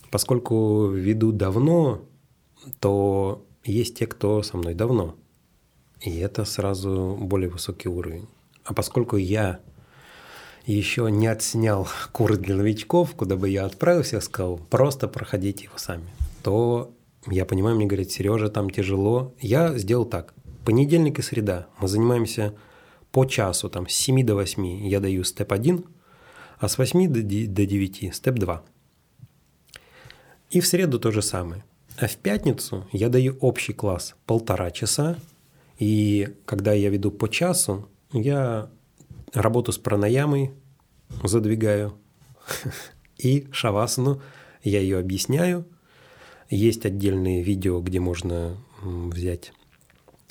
поскольку веду давно, то есть те, кто со мной давно. И это сразу более высокий уровень. А поскольку я еще не отснял курс для новичков, куда бы я отправился, сказал, просто проходите его сами, то я понимаю, мне говорят, Сережа, там тяжело. Я сделал так. Понедельник и среда мы занимаемся по часу, там, с 7 до 8 я даю степ 1, а с 8 до 9 степ 2. И в среду то же самое. А в пятницу я даю общий класс полтора часа, и когда я веду по часу, я работу с пранаямой задвигаю и шавасану, я ее объясняю. Есть отдельные видео, где можно взять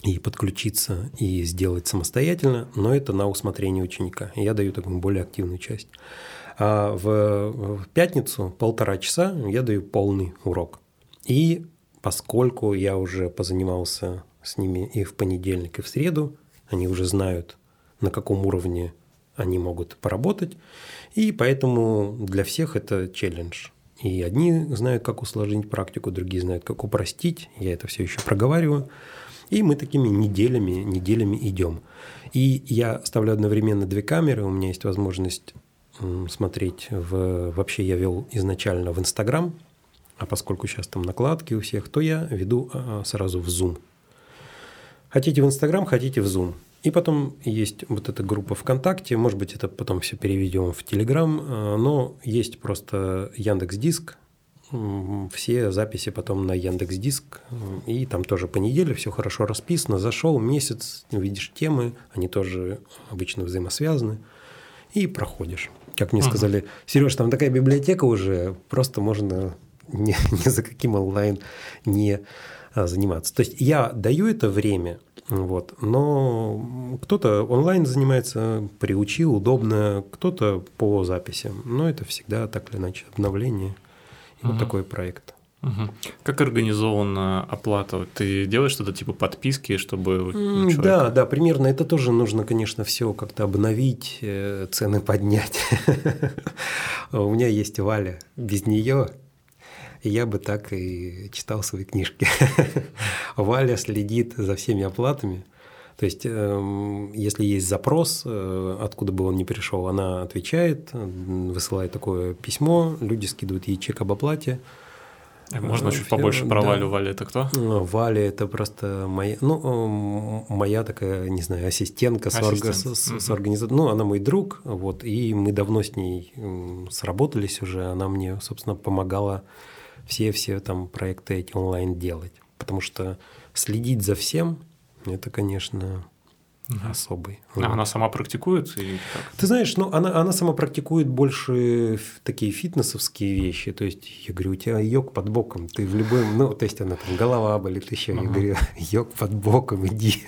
и подключиться и сделать самостоятельно, но это на усмотрение ученика. Я даю такую более активную часть. А в, в пятницу полтора часа я даю полный урок. И поскольку я уже позанимался с ними и в понедельник, и в среду, они уже знают, на каком уровне они могут поработать. И поэтому для всех это челлендж. И одни знают, как усложнить практику, другие знают, как упростить. Я это все еще проговариваю. И мы такими неделями, неделями идем. И я ставлю одновременно две камеры. У меня есть возможность смотреть в... Вообще я вел изначально в Инстаграм, а поскольку сейчас там накладки у всех, то я веду а, сразу в Zoom. Хотите в Инстаграм, хотите в Zoom. И потом есть вот эта группа ВКонтакте, может быть, это потом все переведем в Телеграм, а, но есть просто Яндекс Диск, все записи потом на Яндекс Диск, и там тоже по неделе все хорошо расписано. Зашел месяц, видишь темы, они тоже обычно взаимосвязаны, и проходишь. Как мне сказали, Сереж, там такая библиотека уже, просто можно ни, ни за каким онлайн не а, заниматься. То есть я даю это время, Вот. Но кто-то онлайн занимается, приучил, удобно, кто-то по записям. Но это всегда так или иначе обновление. И угу. вот такой проект. Угу. Как организована оплата? Ты делаешь что-то типа подписки, чтобы... Человек... Да, да, примерно. Это тоже нужно, конечно, все как-то обновить, э, цены поднять. У меня есть Валя. Без нее я бы так и читал свои книжки. Валя следит за всеми оплатами. То есть, эм, если есть запрос, э, откуда бы он ни пришел, она отвечает, высылает такое письмо, люди скидывают ей чек об оплате. Э, можно чуть побольше про да. Валю. Валя это кто? Ну, Валя это просто моя, ну, моя такая, не знаю, ассистентка Ассистент. с, с, с организацией. Ну, она мой друг, вот, и мы давно с ней сработались уже. Она мне, собственно, помогала все-все там проекты эти онлайн делать. Потому что следить за всем, это, конечно, угу. особый. А вот. она сама практикует? Или как? Ты знаешь, ну, она, она сама практикует больше такие фитнесовские вещи. То есть, я говорю, у тебя йог под боком. Ты в любом... Ну, то есть, она там голова болит еще. Угу. Я говорю, йог под боком, иди.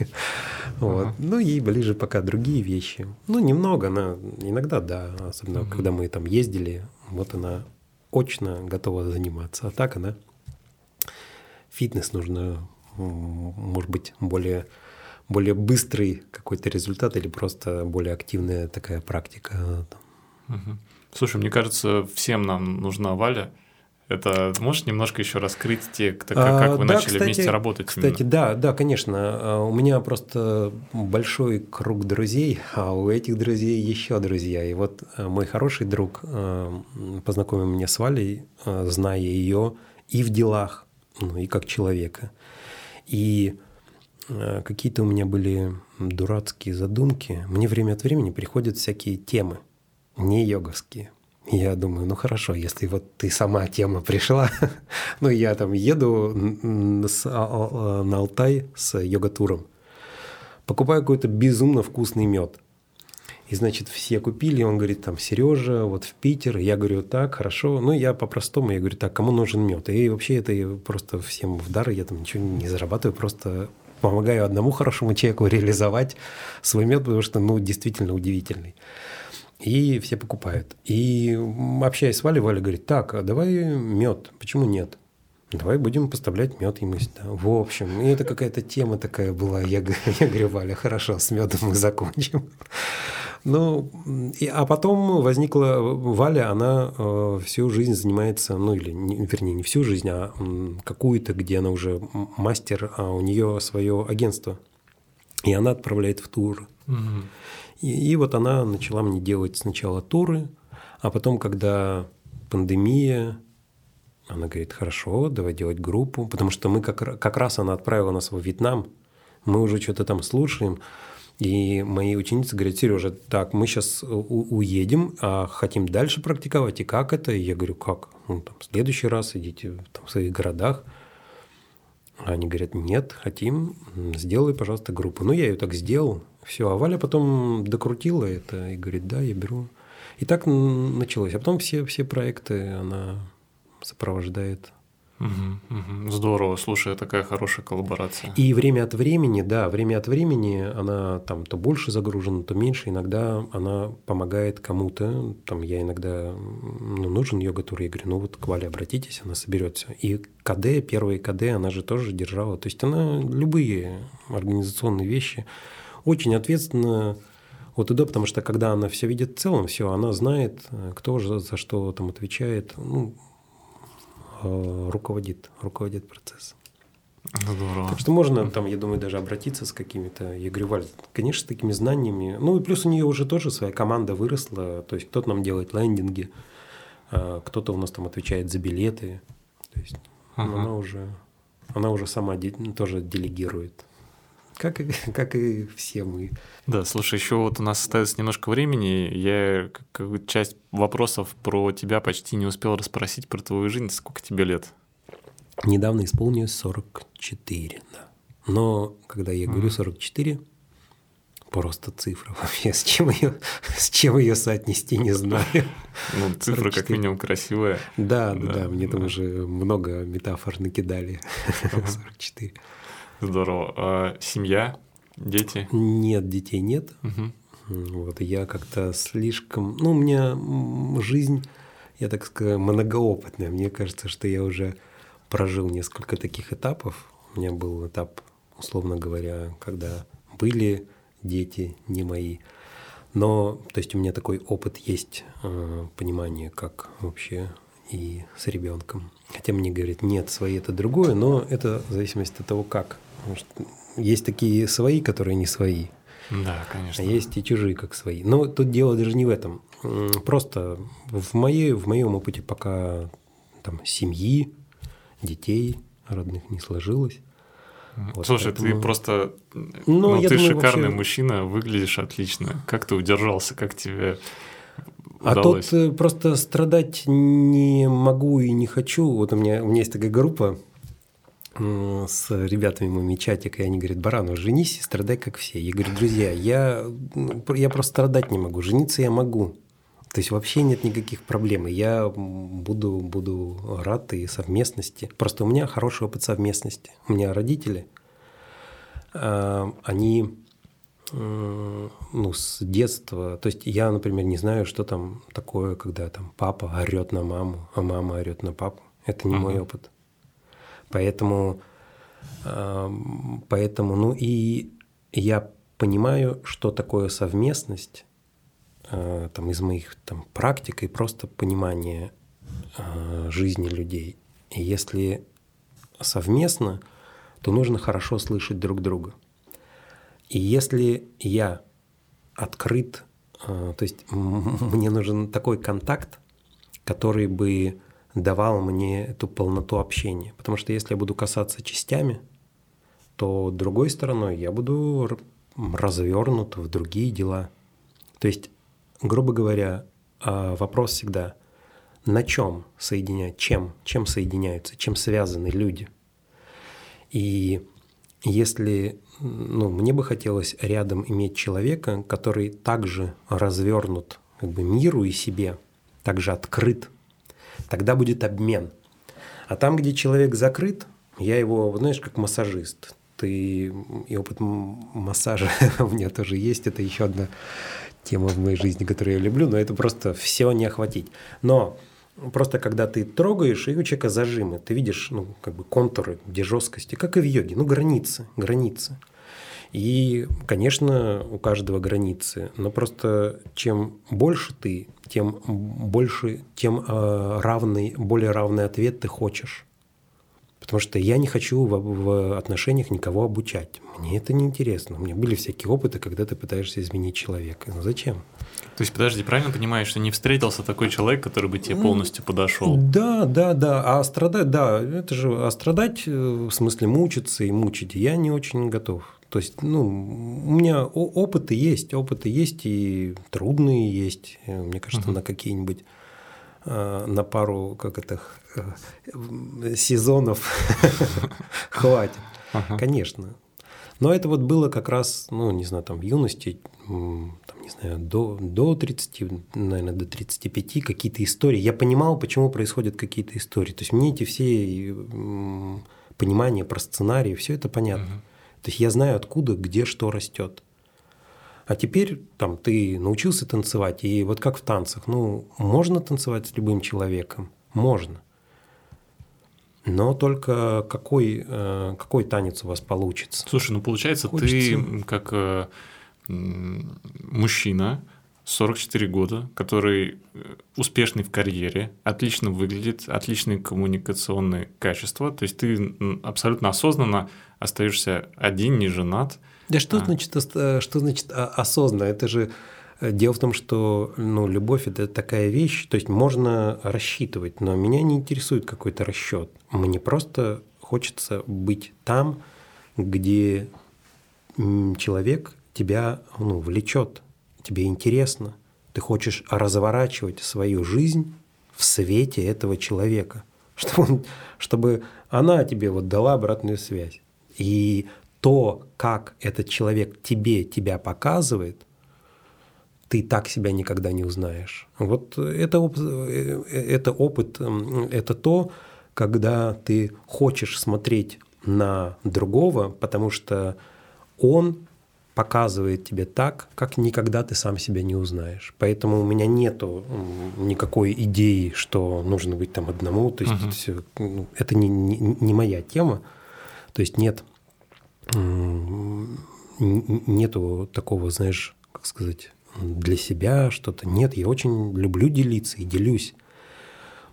Угу. Вот. Ну, ей ближе пока другие вещи. Ну, немного. Она иногда, да. Особенно, угу. когда мы там ездили. Вот она очно готова заниматься. А так она фитнес нужно, может быть, более, более быстрый какой-то результат или просто более активная такая практика. Угу. Слушай, мне кажется, всем нам нужна Валя, это можешь немножко еще раскрыть те, как, как вы а, да, начали кстати, вместе работать? Кстати, именно? да, да, конечно. А, у меня просто большой круг друзей, а у этих друзей еще друзья. И вот а, мой хороший друг а, познакомил меня с Валей, зная ее и в делах, ну и как человека. И какие-то у меня были дурацкие задумки. Мне время от времени приходят всякие темы, не йоговские – я думаю, ну хорошо, если вот ты сама тема пришла, ну я там еду с, а, а, на Алтай с йога-туром, покупаю какой-то безумно вкусный мед. И, значит, все купили, он говорит, там, Сережа, вот в Питер. Я говорю, так, хорошо. Ну, я по-простому, я говорю, так, кому нужен мед? И вообще это просто всем в дар, я там ничего не зарабатываю, просто помогаю одному хорошему человеку реализовать свой мед, потому что, ну, действительно удивительный. И все покупают. И общаясь с Валей, Валя говорит, так, а давай мед, почему нет? Давай будем поставлять мед ему сюда. В общем, и это какая-то тема такая была. Я, я говорю, Валя, хорошо, с медом мы закончим. Ну, и, а потом возникла Валя, она э, всю жизнь занимается, ну или, не, вернее, не всю жизнь, а какую-то, где она уже мастер, а у нее свое агентство. И она отправляет в тур. Угу. И, и вот она начала мне делать сначала туры, а потом, когда пандемия, она говорит, хорошо, давай делать группу, потому что мы как, как раз она отправила нас во Вьетнам, мы уже что-то там слушаем, и мои ученицы говорят, Сережа, так, мы сейчас уедем, а хотим дальше практиковать, и как это? И я говорю, как? Ну, там, в следующий раз идите там, в своих городах. Они говорят, нет, хотим, сделай, пожалуйста, группу. Ну, я ее так сделал, все, а Валя потом докрутила это и говорит, да, я беру. И так началось. А потом все, все проекты она сопровождает. Угу, угу. Здорово, слушай, такая хорошая коллаборация. И время от времени, да, время от времени она там то больше загружена, то меньше. Иногда она помогает кому-то. Там я иногда, ну, нужен йога-тур, я говорю, ну вот к Вале обратитесь, она соберет все. И КД, первые КД, она же тоже держала. То есть она любые организационные вещи очень ответственно вот туда, потому что когда она все видит в целом, все, она знает, кто же за что там отвечает, ну, э, руководит, руководит процессом. Здорово. Так что можно там, я думаю, даже обратиться с какими-то, я говорю, Валь, конечно, с такими знаниями. Ну и плюс у нее уже тоже своя команда выросла, то есть кто-то нам делает лендинги, а кто-то у нас там отвечает за билеты, то есть ага. она уже, она уже сама тоже делегирует как и, как и все мы. Да, слушай, еще вот у нас остается немножко времени. Я как часть вопросов про тебя почти не успел расспросить про твою жизнь. Сколько тебе лет? Недавно исполнилось 44, да. Но когда я говорю 44, просто цифра вообще, с чем ее, с чем ее соотнести, не знаю. Ну, цифра 44. как минимум красивая. Да, да, да, мне да. там уже много метафор накидали. 44. Здорово. А семья? дети? Нет, детей нет. Угу. Вот я как-то слишком... Ну, у меня жизнь, я так скажу, многоопытная. Мне кажется, что я уже прожил несколько таких этапов. У меня был этап, условно говоря, когда были дети не мои. Но, то есть у меня такой опыт есть, э, понимание, как вообще и с ребенком. Хотя мне говорят, нет, свои это другое, но это в зависимости от того, как. Потому что есть такие свои, которые не свои. Да, конечно. А есть и чужие, как свои. Но тут дело даже не в этом. Просто в, моей, в моем опыте пока там семьи, детей родных не сложилось. Вот Слушай, поэтому... ты просто, ну, ну ты думаю, шикарный вообще... мужчина, выглядишь отлично. Как ты удержался, как тебе удалось? А тут э, просто страдать не могу и не хочу. Вот у меня, у меня есть такая группа с ребятами моими чатик, и они говорят, Баранов, женись и страдай, как все. Я говорю, друзья, я, ну, я просто страдать не могу, жениться я могу. То есть вообще нет никаких проблем. Я буду, буду рад и совместности. Просто у меня хороший опыт совместности. У меня родители, а, они ну, с детства. То есть я, например, не знаю, что там такое, когда там папа орет на маму, а мама орет на папу. Это не uh-huh. мой опыт. Поэтому, поэтому, ну и я понимаю, что такое совместность, а, там, из моих там, практик и просто понимания а, жизни людей. И если совместно, то нужно хорошо слышать друг друга. И если я открыт, то есть мне нужен такой контакт, который бы давал мне эту полноту общения. Потому что если я буду касаться частями, то другой стороной я буду развернут в другие дела. То есть, грубо говоря, а, вопрос всегда, на чем соединять, чем, чем соединяются, чем связаны люди. И если ну, мне бы хотелось рядом иметь человека, который также развернут как бы миру и себе, также открыт тогда будет обмен. А там, где человек закрыт, я его, знаешь, как массажист. Ты и опыт массажа у меня тоже есть. Это еще одна тема в моей жизни, которую я люблю, но это просто все не охватить. Но просто когда ты трогаешь, и у человека зажимы, ты видишь ну, как бы контуры, где жесткости, как и в йоге, ну границы, границы. И, конечно, у каждого границы, но просто чем больше ты, тем больше, тем э, равный, более равный ответ ты хочешь. Потому что я не хочу в, в отношениях никого обучать. Мне это не интересно. У меня были всякие опыты, когда ты пытаешься изменить человека. Ну зачем? То есть, подожди, правильно понимаешь, что не встретился такой человек, который бы тебе полностью подошел? Да, да, да. А страдать, да, это же, а страдать, э, в смысле мучиться и мучить, я не очень готов. То есть, ну, у меня опыты есть, опыты есть и трудные есть. Э, мне кажется, uh-huh. на какие-нибудь э, на пару, как это, э, сезонов хватит. Конечно. Но это вот было как раз, ну, не знаю, там в юности, там, не знаю, до, до 30, наверное, до 35 какие-то истории. Я понимал, почему происходят какие-то истории. То есть мне эти все понимания про сценарии, все это понятно. Uh-huh. То есть я знаю, откуда, где что растет. А теперь там ты научился танцевать, и вот как в танцах, ну, можно танцевать с любым человеком? Можно. Но только какой, э, какой танец у вас получится? Слушай, ну получается, Хочется... ты как э, мужчина, 44 года, который э, успешный в карьере, отлично выглядит, отличные коммуникационные качества. То есть ты абсолютно осознанно остаешься один, не женат. Да что а. значит, э, что значит осознанно? Это же э, дело в том, что ну, любовь это такая вещь, то есть можно рассчитывать, но меня не интересует какой-то расчет. Мне просто хочется быть там, где человек тебя ну, влечет тебе интересно, ты хочешь разворачивать свою жизнь в свете этого человека, чтобы, он, чтобы она тебе вот дала обратную связь. И то, как этот человек тебе тебя показывает, ты так себя никогда не узнаешь. Вот это, это опыт, это то, когда ты хочешь смотреть на другого, потому что он показывает тебе так, как никогда ты сам себя не узнаешь. Поэтому у меня нету никакой идеи, что нужно быть там одному. То есть uh-huh. это, ну, это не, не, не моя тема. То есть нет нету такого, знаешь, как сказать, для себя что-то. Нет, я очень люблю делиться и делюсь.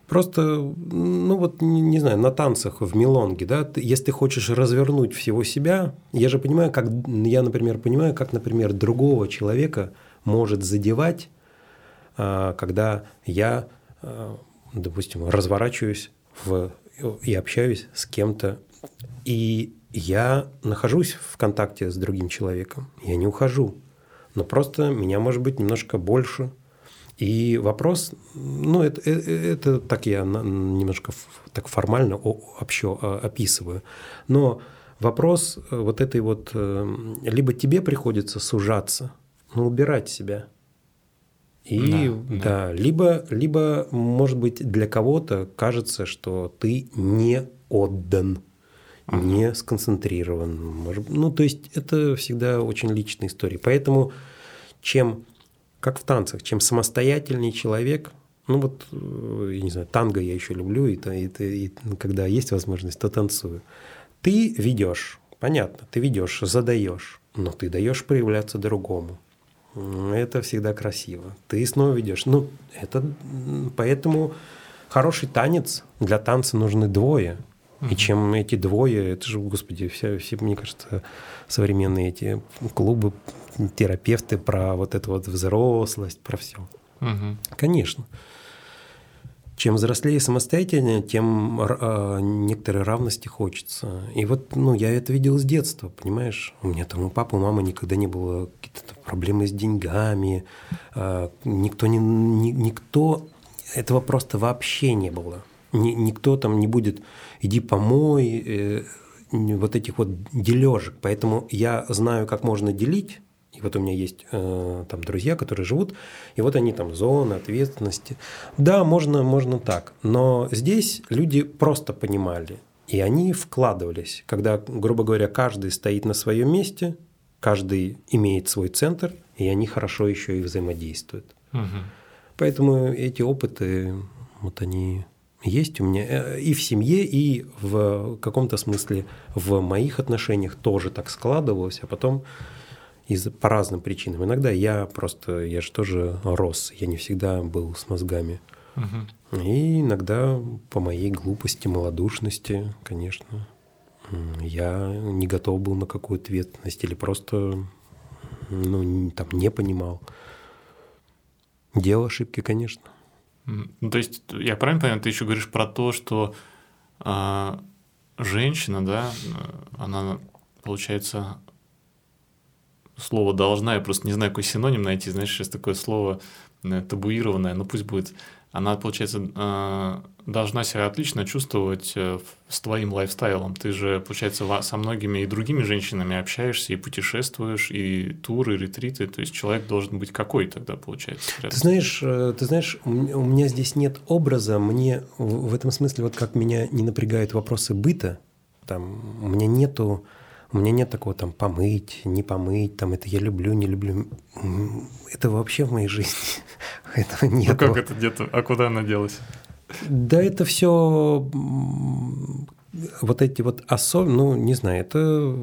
Просто, ну вот, не, не знаю, на танцах в мелонге, да, если ты хочешь развернуть всего себя, я же понимаю, как, я, например, понимаю, как, например, другого человека может задевать, а, когда я, а, допустим, разворачиваюсь в, и общаюсь с кем-то, и я нахожусь в контакте с другим человеком, я не ухожу, но просто меня может быть немножко больше – и вопрос, ну, это, это, это так я немножко так формально вообще а, описываю. Но вопрос э, вот этой вот, э, либо тебе приходится сужаться, ну, убирать себя. И да, да. да либо, либо, может быть, для кого-то кажется, что ты не отдан, не сконцентрирован. Может, ну, то есть это всегда очень личная история. Поэтому чем как в танцах, чем самостоятельный человек, ну вот, э, я не знаю, танго я еще люблю, и, и, и, и когда есть возможность, то танцую. Ты ведешь, понятно, ты ведешь, задаешь, но ты даешь проявляться другому. Это всегда красиво. Ты снова ведешь. Ну, это поэтому хороший танец для танца нужны двое. И чем эти двое, это же, господи, все, все, мне кажется, современные эти клубы терапевты про вот эту вот взрослость, про все. Угу. Конечно. Чем взрослее самостоятельнее, тем э, некоторой равности хочется. И вот, ну, я это видел с детства, понимаешь? У меня там у папы, у мамы никогда не было какие-то проблемы с деньгами. Э, никто, не, ни, никто, этого просто вообще не было. Ни, никто там не будет, иди помой, э, вот этих вот дележек. Поэтому я знаю, как можно делить и вот у меня есть э, там друзья, которые живут, и вот они там зоны ответственности. Да, можно, можно так, но здесь люди просто понимали, и они вкладывались, когда, грубо говоря, каждый стоит на своем месте, каждый имеет свой центр, и они хорошо еще и взаимодействуют. Угу. Поэтому эти опыты, вот они есть у меня э, и в семье, и в каком-то смысле в моих отношениях тоже так складывалось, а потом из, по разным причинам. Иногда я просто, я же тоже рос, я не всегда был с мозгами. Угу. И иногда по моей глупости, малодушности, конечно, я не готов был на какую ответственность или просто ну, там, не понимал. Делал ошибки, конечно. Ну, то есть, я правильно понимаю, ты еще говоришь про то, что э, женщина, да, она, получается, слово должна, я просто не знаю, какой синоним найти, знаешь, сейчас такое слово э, табуированное, но пусть будет. Она, получается, э, должна себя отлично чувствовать э, с твоим лайфстайлом. Ты же, получается, со многими и другими женщинами общаешься, и путешествуешь, и туры, и ретриты. То есть человек должен быть какой тогда, получается? Ты знаешь, ты знаешь, у меня здесь нет образа. Мне в этом смысле, вот как меня не напрягают вопросы быта, там, у меня нету у меня нет такого там помыть, не помыть, там это я люблю, не люблю. Это вообще в моей жизни. Этого нет. Ну как это где-то? А куда она делась? Да это все вот эти вот особенности, ну не знаю, это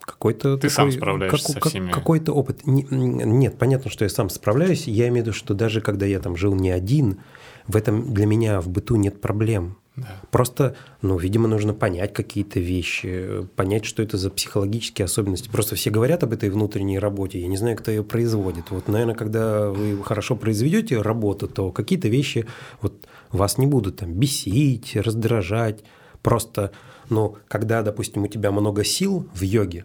какой-то ты такой, сам справляешься как, со всеми какой-то опыт не, нет понятно что я сам справляюсь я имею в виду что даже когда я там жил не один в этом для меня в быту нет проблем да. Просто, ну, видимо, нужно понять какие-то вещи, понять, что это за психологические особенности. Просто все говорят об этой внутренней работе, я не знаю, кто ее производит. Вот, наверное, когда вы хорошо произведете работу, то какие-то вещи вот вас не будут там бесить, раздражать. Просто, ну, когда, допустим, у тебя много сил в йоге,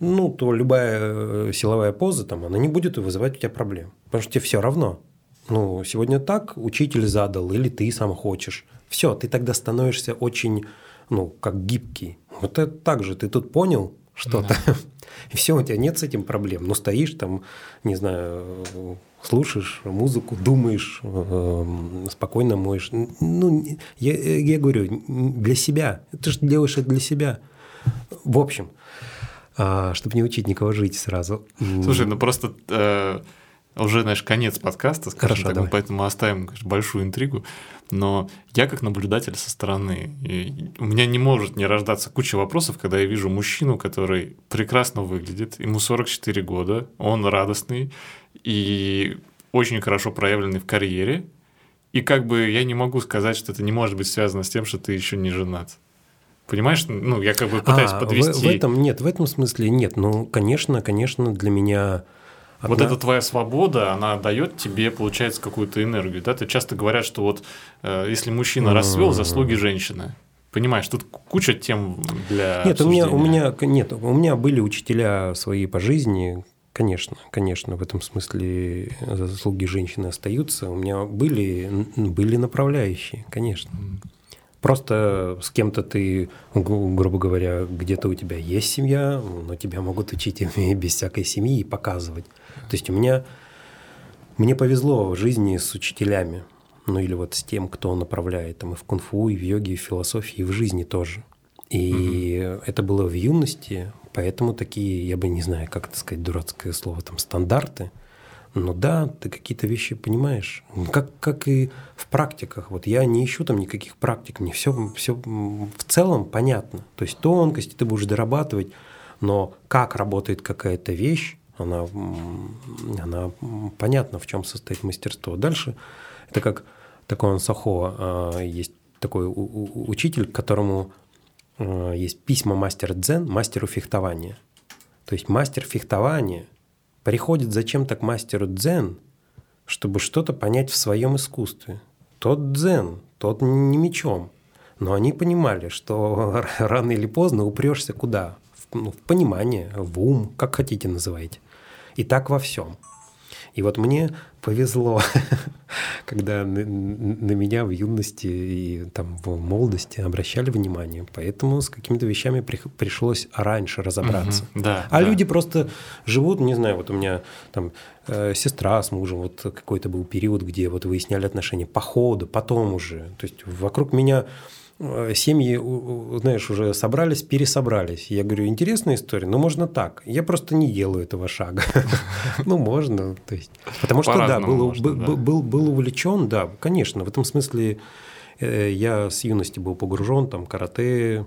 ну, то любая э, силовая поза, там, она не будет вызывать у тебя проблем. Потому что тебе все равно. Ну, сегодня так учитель задал, или ты сам хочешь. Все, ты тогда становишься очень, ну, как гибкий. Вот это так же, ты тут понял что-то, да. и все, у тебя нет с этим проблем. Ну, стоишь там, не знаю, слушаешь музыку, думаешь, э, спокойно моешь. Ну, я, я говорю, для себя. Ты же делаешь это для себя. В общем, а, чтобы не учить никого жить сразу. Слушай, ну просто э, уже, знаешь, конец подкаста, скажем Хорошо, так, давай. поэтому оставим конечно, большую интригу. Но я как наблюдатель со стороны, у меня не может не рождаться куча вопросов, когда я вижу мужчину, который прекрасно выглядит, ему 44 года, он радостный и очень хорошо проявленный в карьере, и как бы я не могу сказать, что это не может быть связано с тем, что ты еще не женат. Понимаешь, ну я как бы пытаюсь а, подвести. В, в этом нет, в этом смысле нет. Ну, конечно, конечно, для меня Одна... Вот эта твоя свобода, она дает тебе, получается, какую-то энергию. Да? Ты часто говорят, что вот э, если мужчина расцвел, заслуги женщины. Понимаешь, тут куча тем для нет, у меня, у меня нет, у меня были учителя свои по жизни, конечно, конечно, в этом смысле заслуги женщины остаются. У меня были были направляющие, конечно. Просто с кем-то ты, грубо говоря, где-то у тебя есть семья, но тебя могут учить без всякой семьи и показывать. То есть у меня, мне повезло в жизни с учителями, ну или вот с тем, кто направляет там и в кунг-фу, и в йоге, и в философии, и в жизни тоже. И угу. это было в юности, поэтому такие, я бы не знаю, как это сказать, дурацкое слово, там стандарты. Но да, ты какие-то вещи понимаешь, как, как и в практиках. Вот я не ищу там никаких практик, мне все, все в целом понятно. То есть тонкости ты будешь дорабатывать, но как работает какая-то вещь, она, она понятна, в чем состоит мастерство. Дальше это как такой он Сахо, а, есть такой учитель, которому а, есть письма мастер дзен, мастеру фехтования. То есть мастер фехтования приходит зачем-то к мастеру дзен, чтобы что-то понять в своем искусстве. Тот дзен, тот не мечом. Но они понимали, что рано или поздно упрешься куда? В, ну, в понимание, в ум, как хотите называйте. И так во всем. И вот мне повезло, когда на, на меня в юности и там в молодости обращали внимание. Поэтому с какими-то вещами при, пришлось раньше разобраться. Угу, да, а да. люди просто живут, не знаю, вот у меня там э, сестра с мужем, вот какой-то был период, где вот выясняли отношения по ходу, потом уже. То есть вокруг меня семьи, знаешь, уже собрались, пересобрались. Я говорю, интересная история, но можно так. Я просто не делаю этого шага. Ну, можно. То есть, потому что, да, был увлечен, да, конечно. В этом смысле э, я с юности был погружен, там, карате,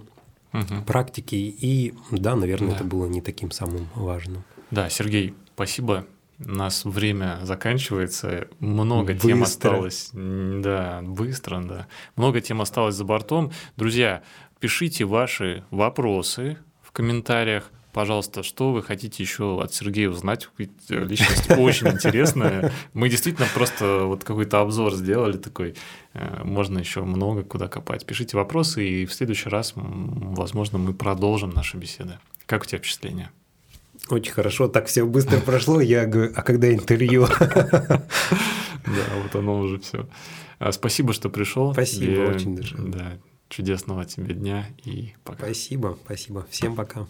практики, и да, наверное, это было не таким самым важным. Да, Сергей, спасибо у нас время заканчивается, много быстро. тем осталось. Да, быстро, да. Много тем осталось за бортом. Друзья, пишите ваши вопросы в комментариях. Пожалуйста, что вы хотите еще от Сергея узнать? Ведь э, личность очень интересная. Мы действительно просто вот какой-то обзор сделали такой. Э, можно еще много куда копать. Пишите вопросы, и в следующий раз, возможно, мы продолжим наши беседы. Как у тебя впечатление? Очень хорошо, так все быстро прошло. Я говорю, а когда интервью? Да, вот оно уже все. А, спасибо, что пришел. Спасибо, очень даже. Да, чудесного тебе дня и пока. Спасибо, спасибо. Всем пока.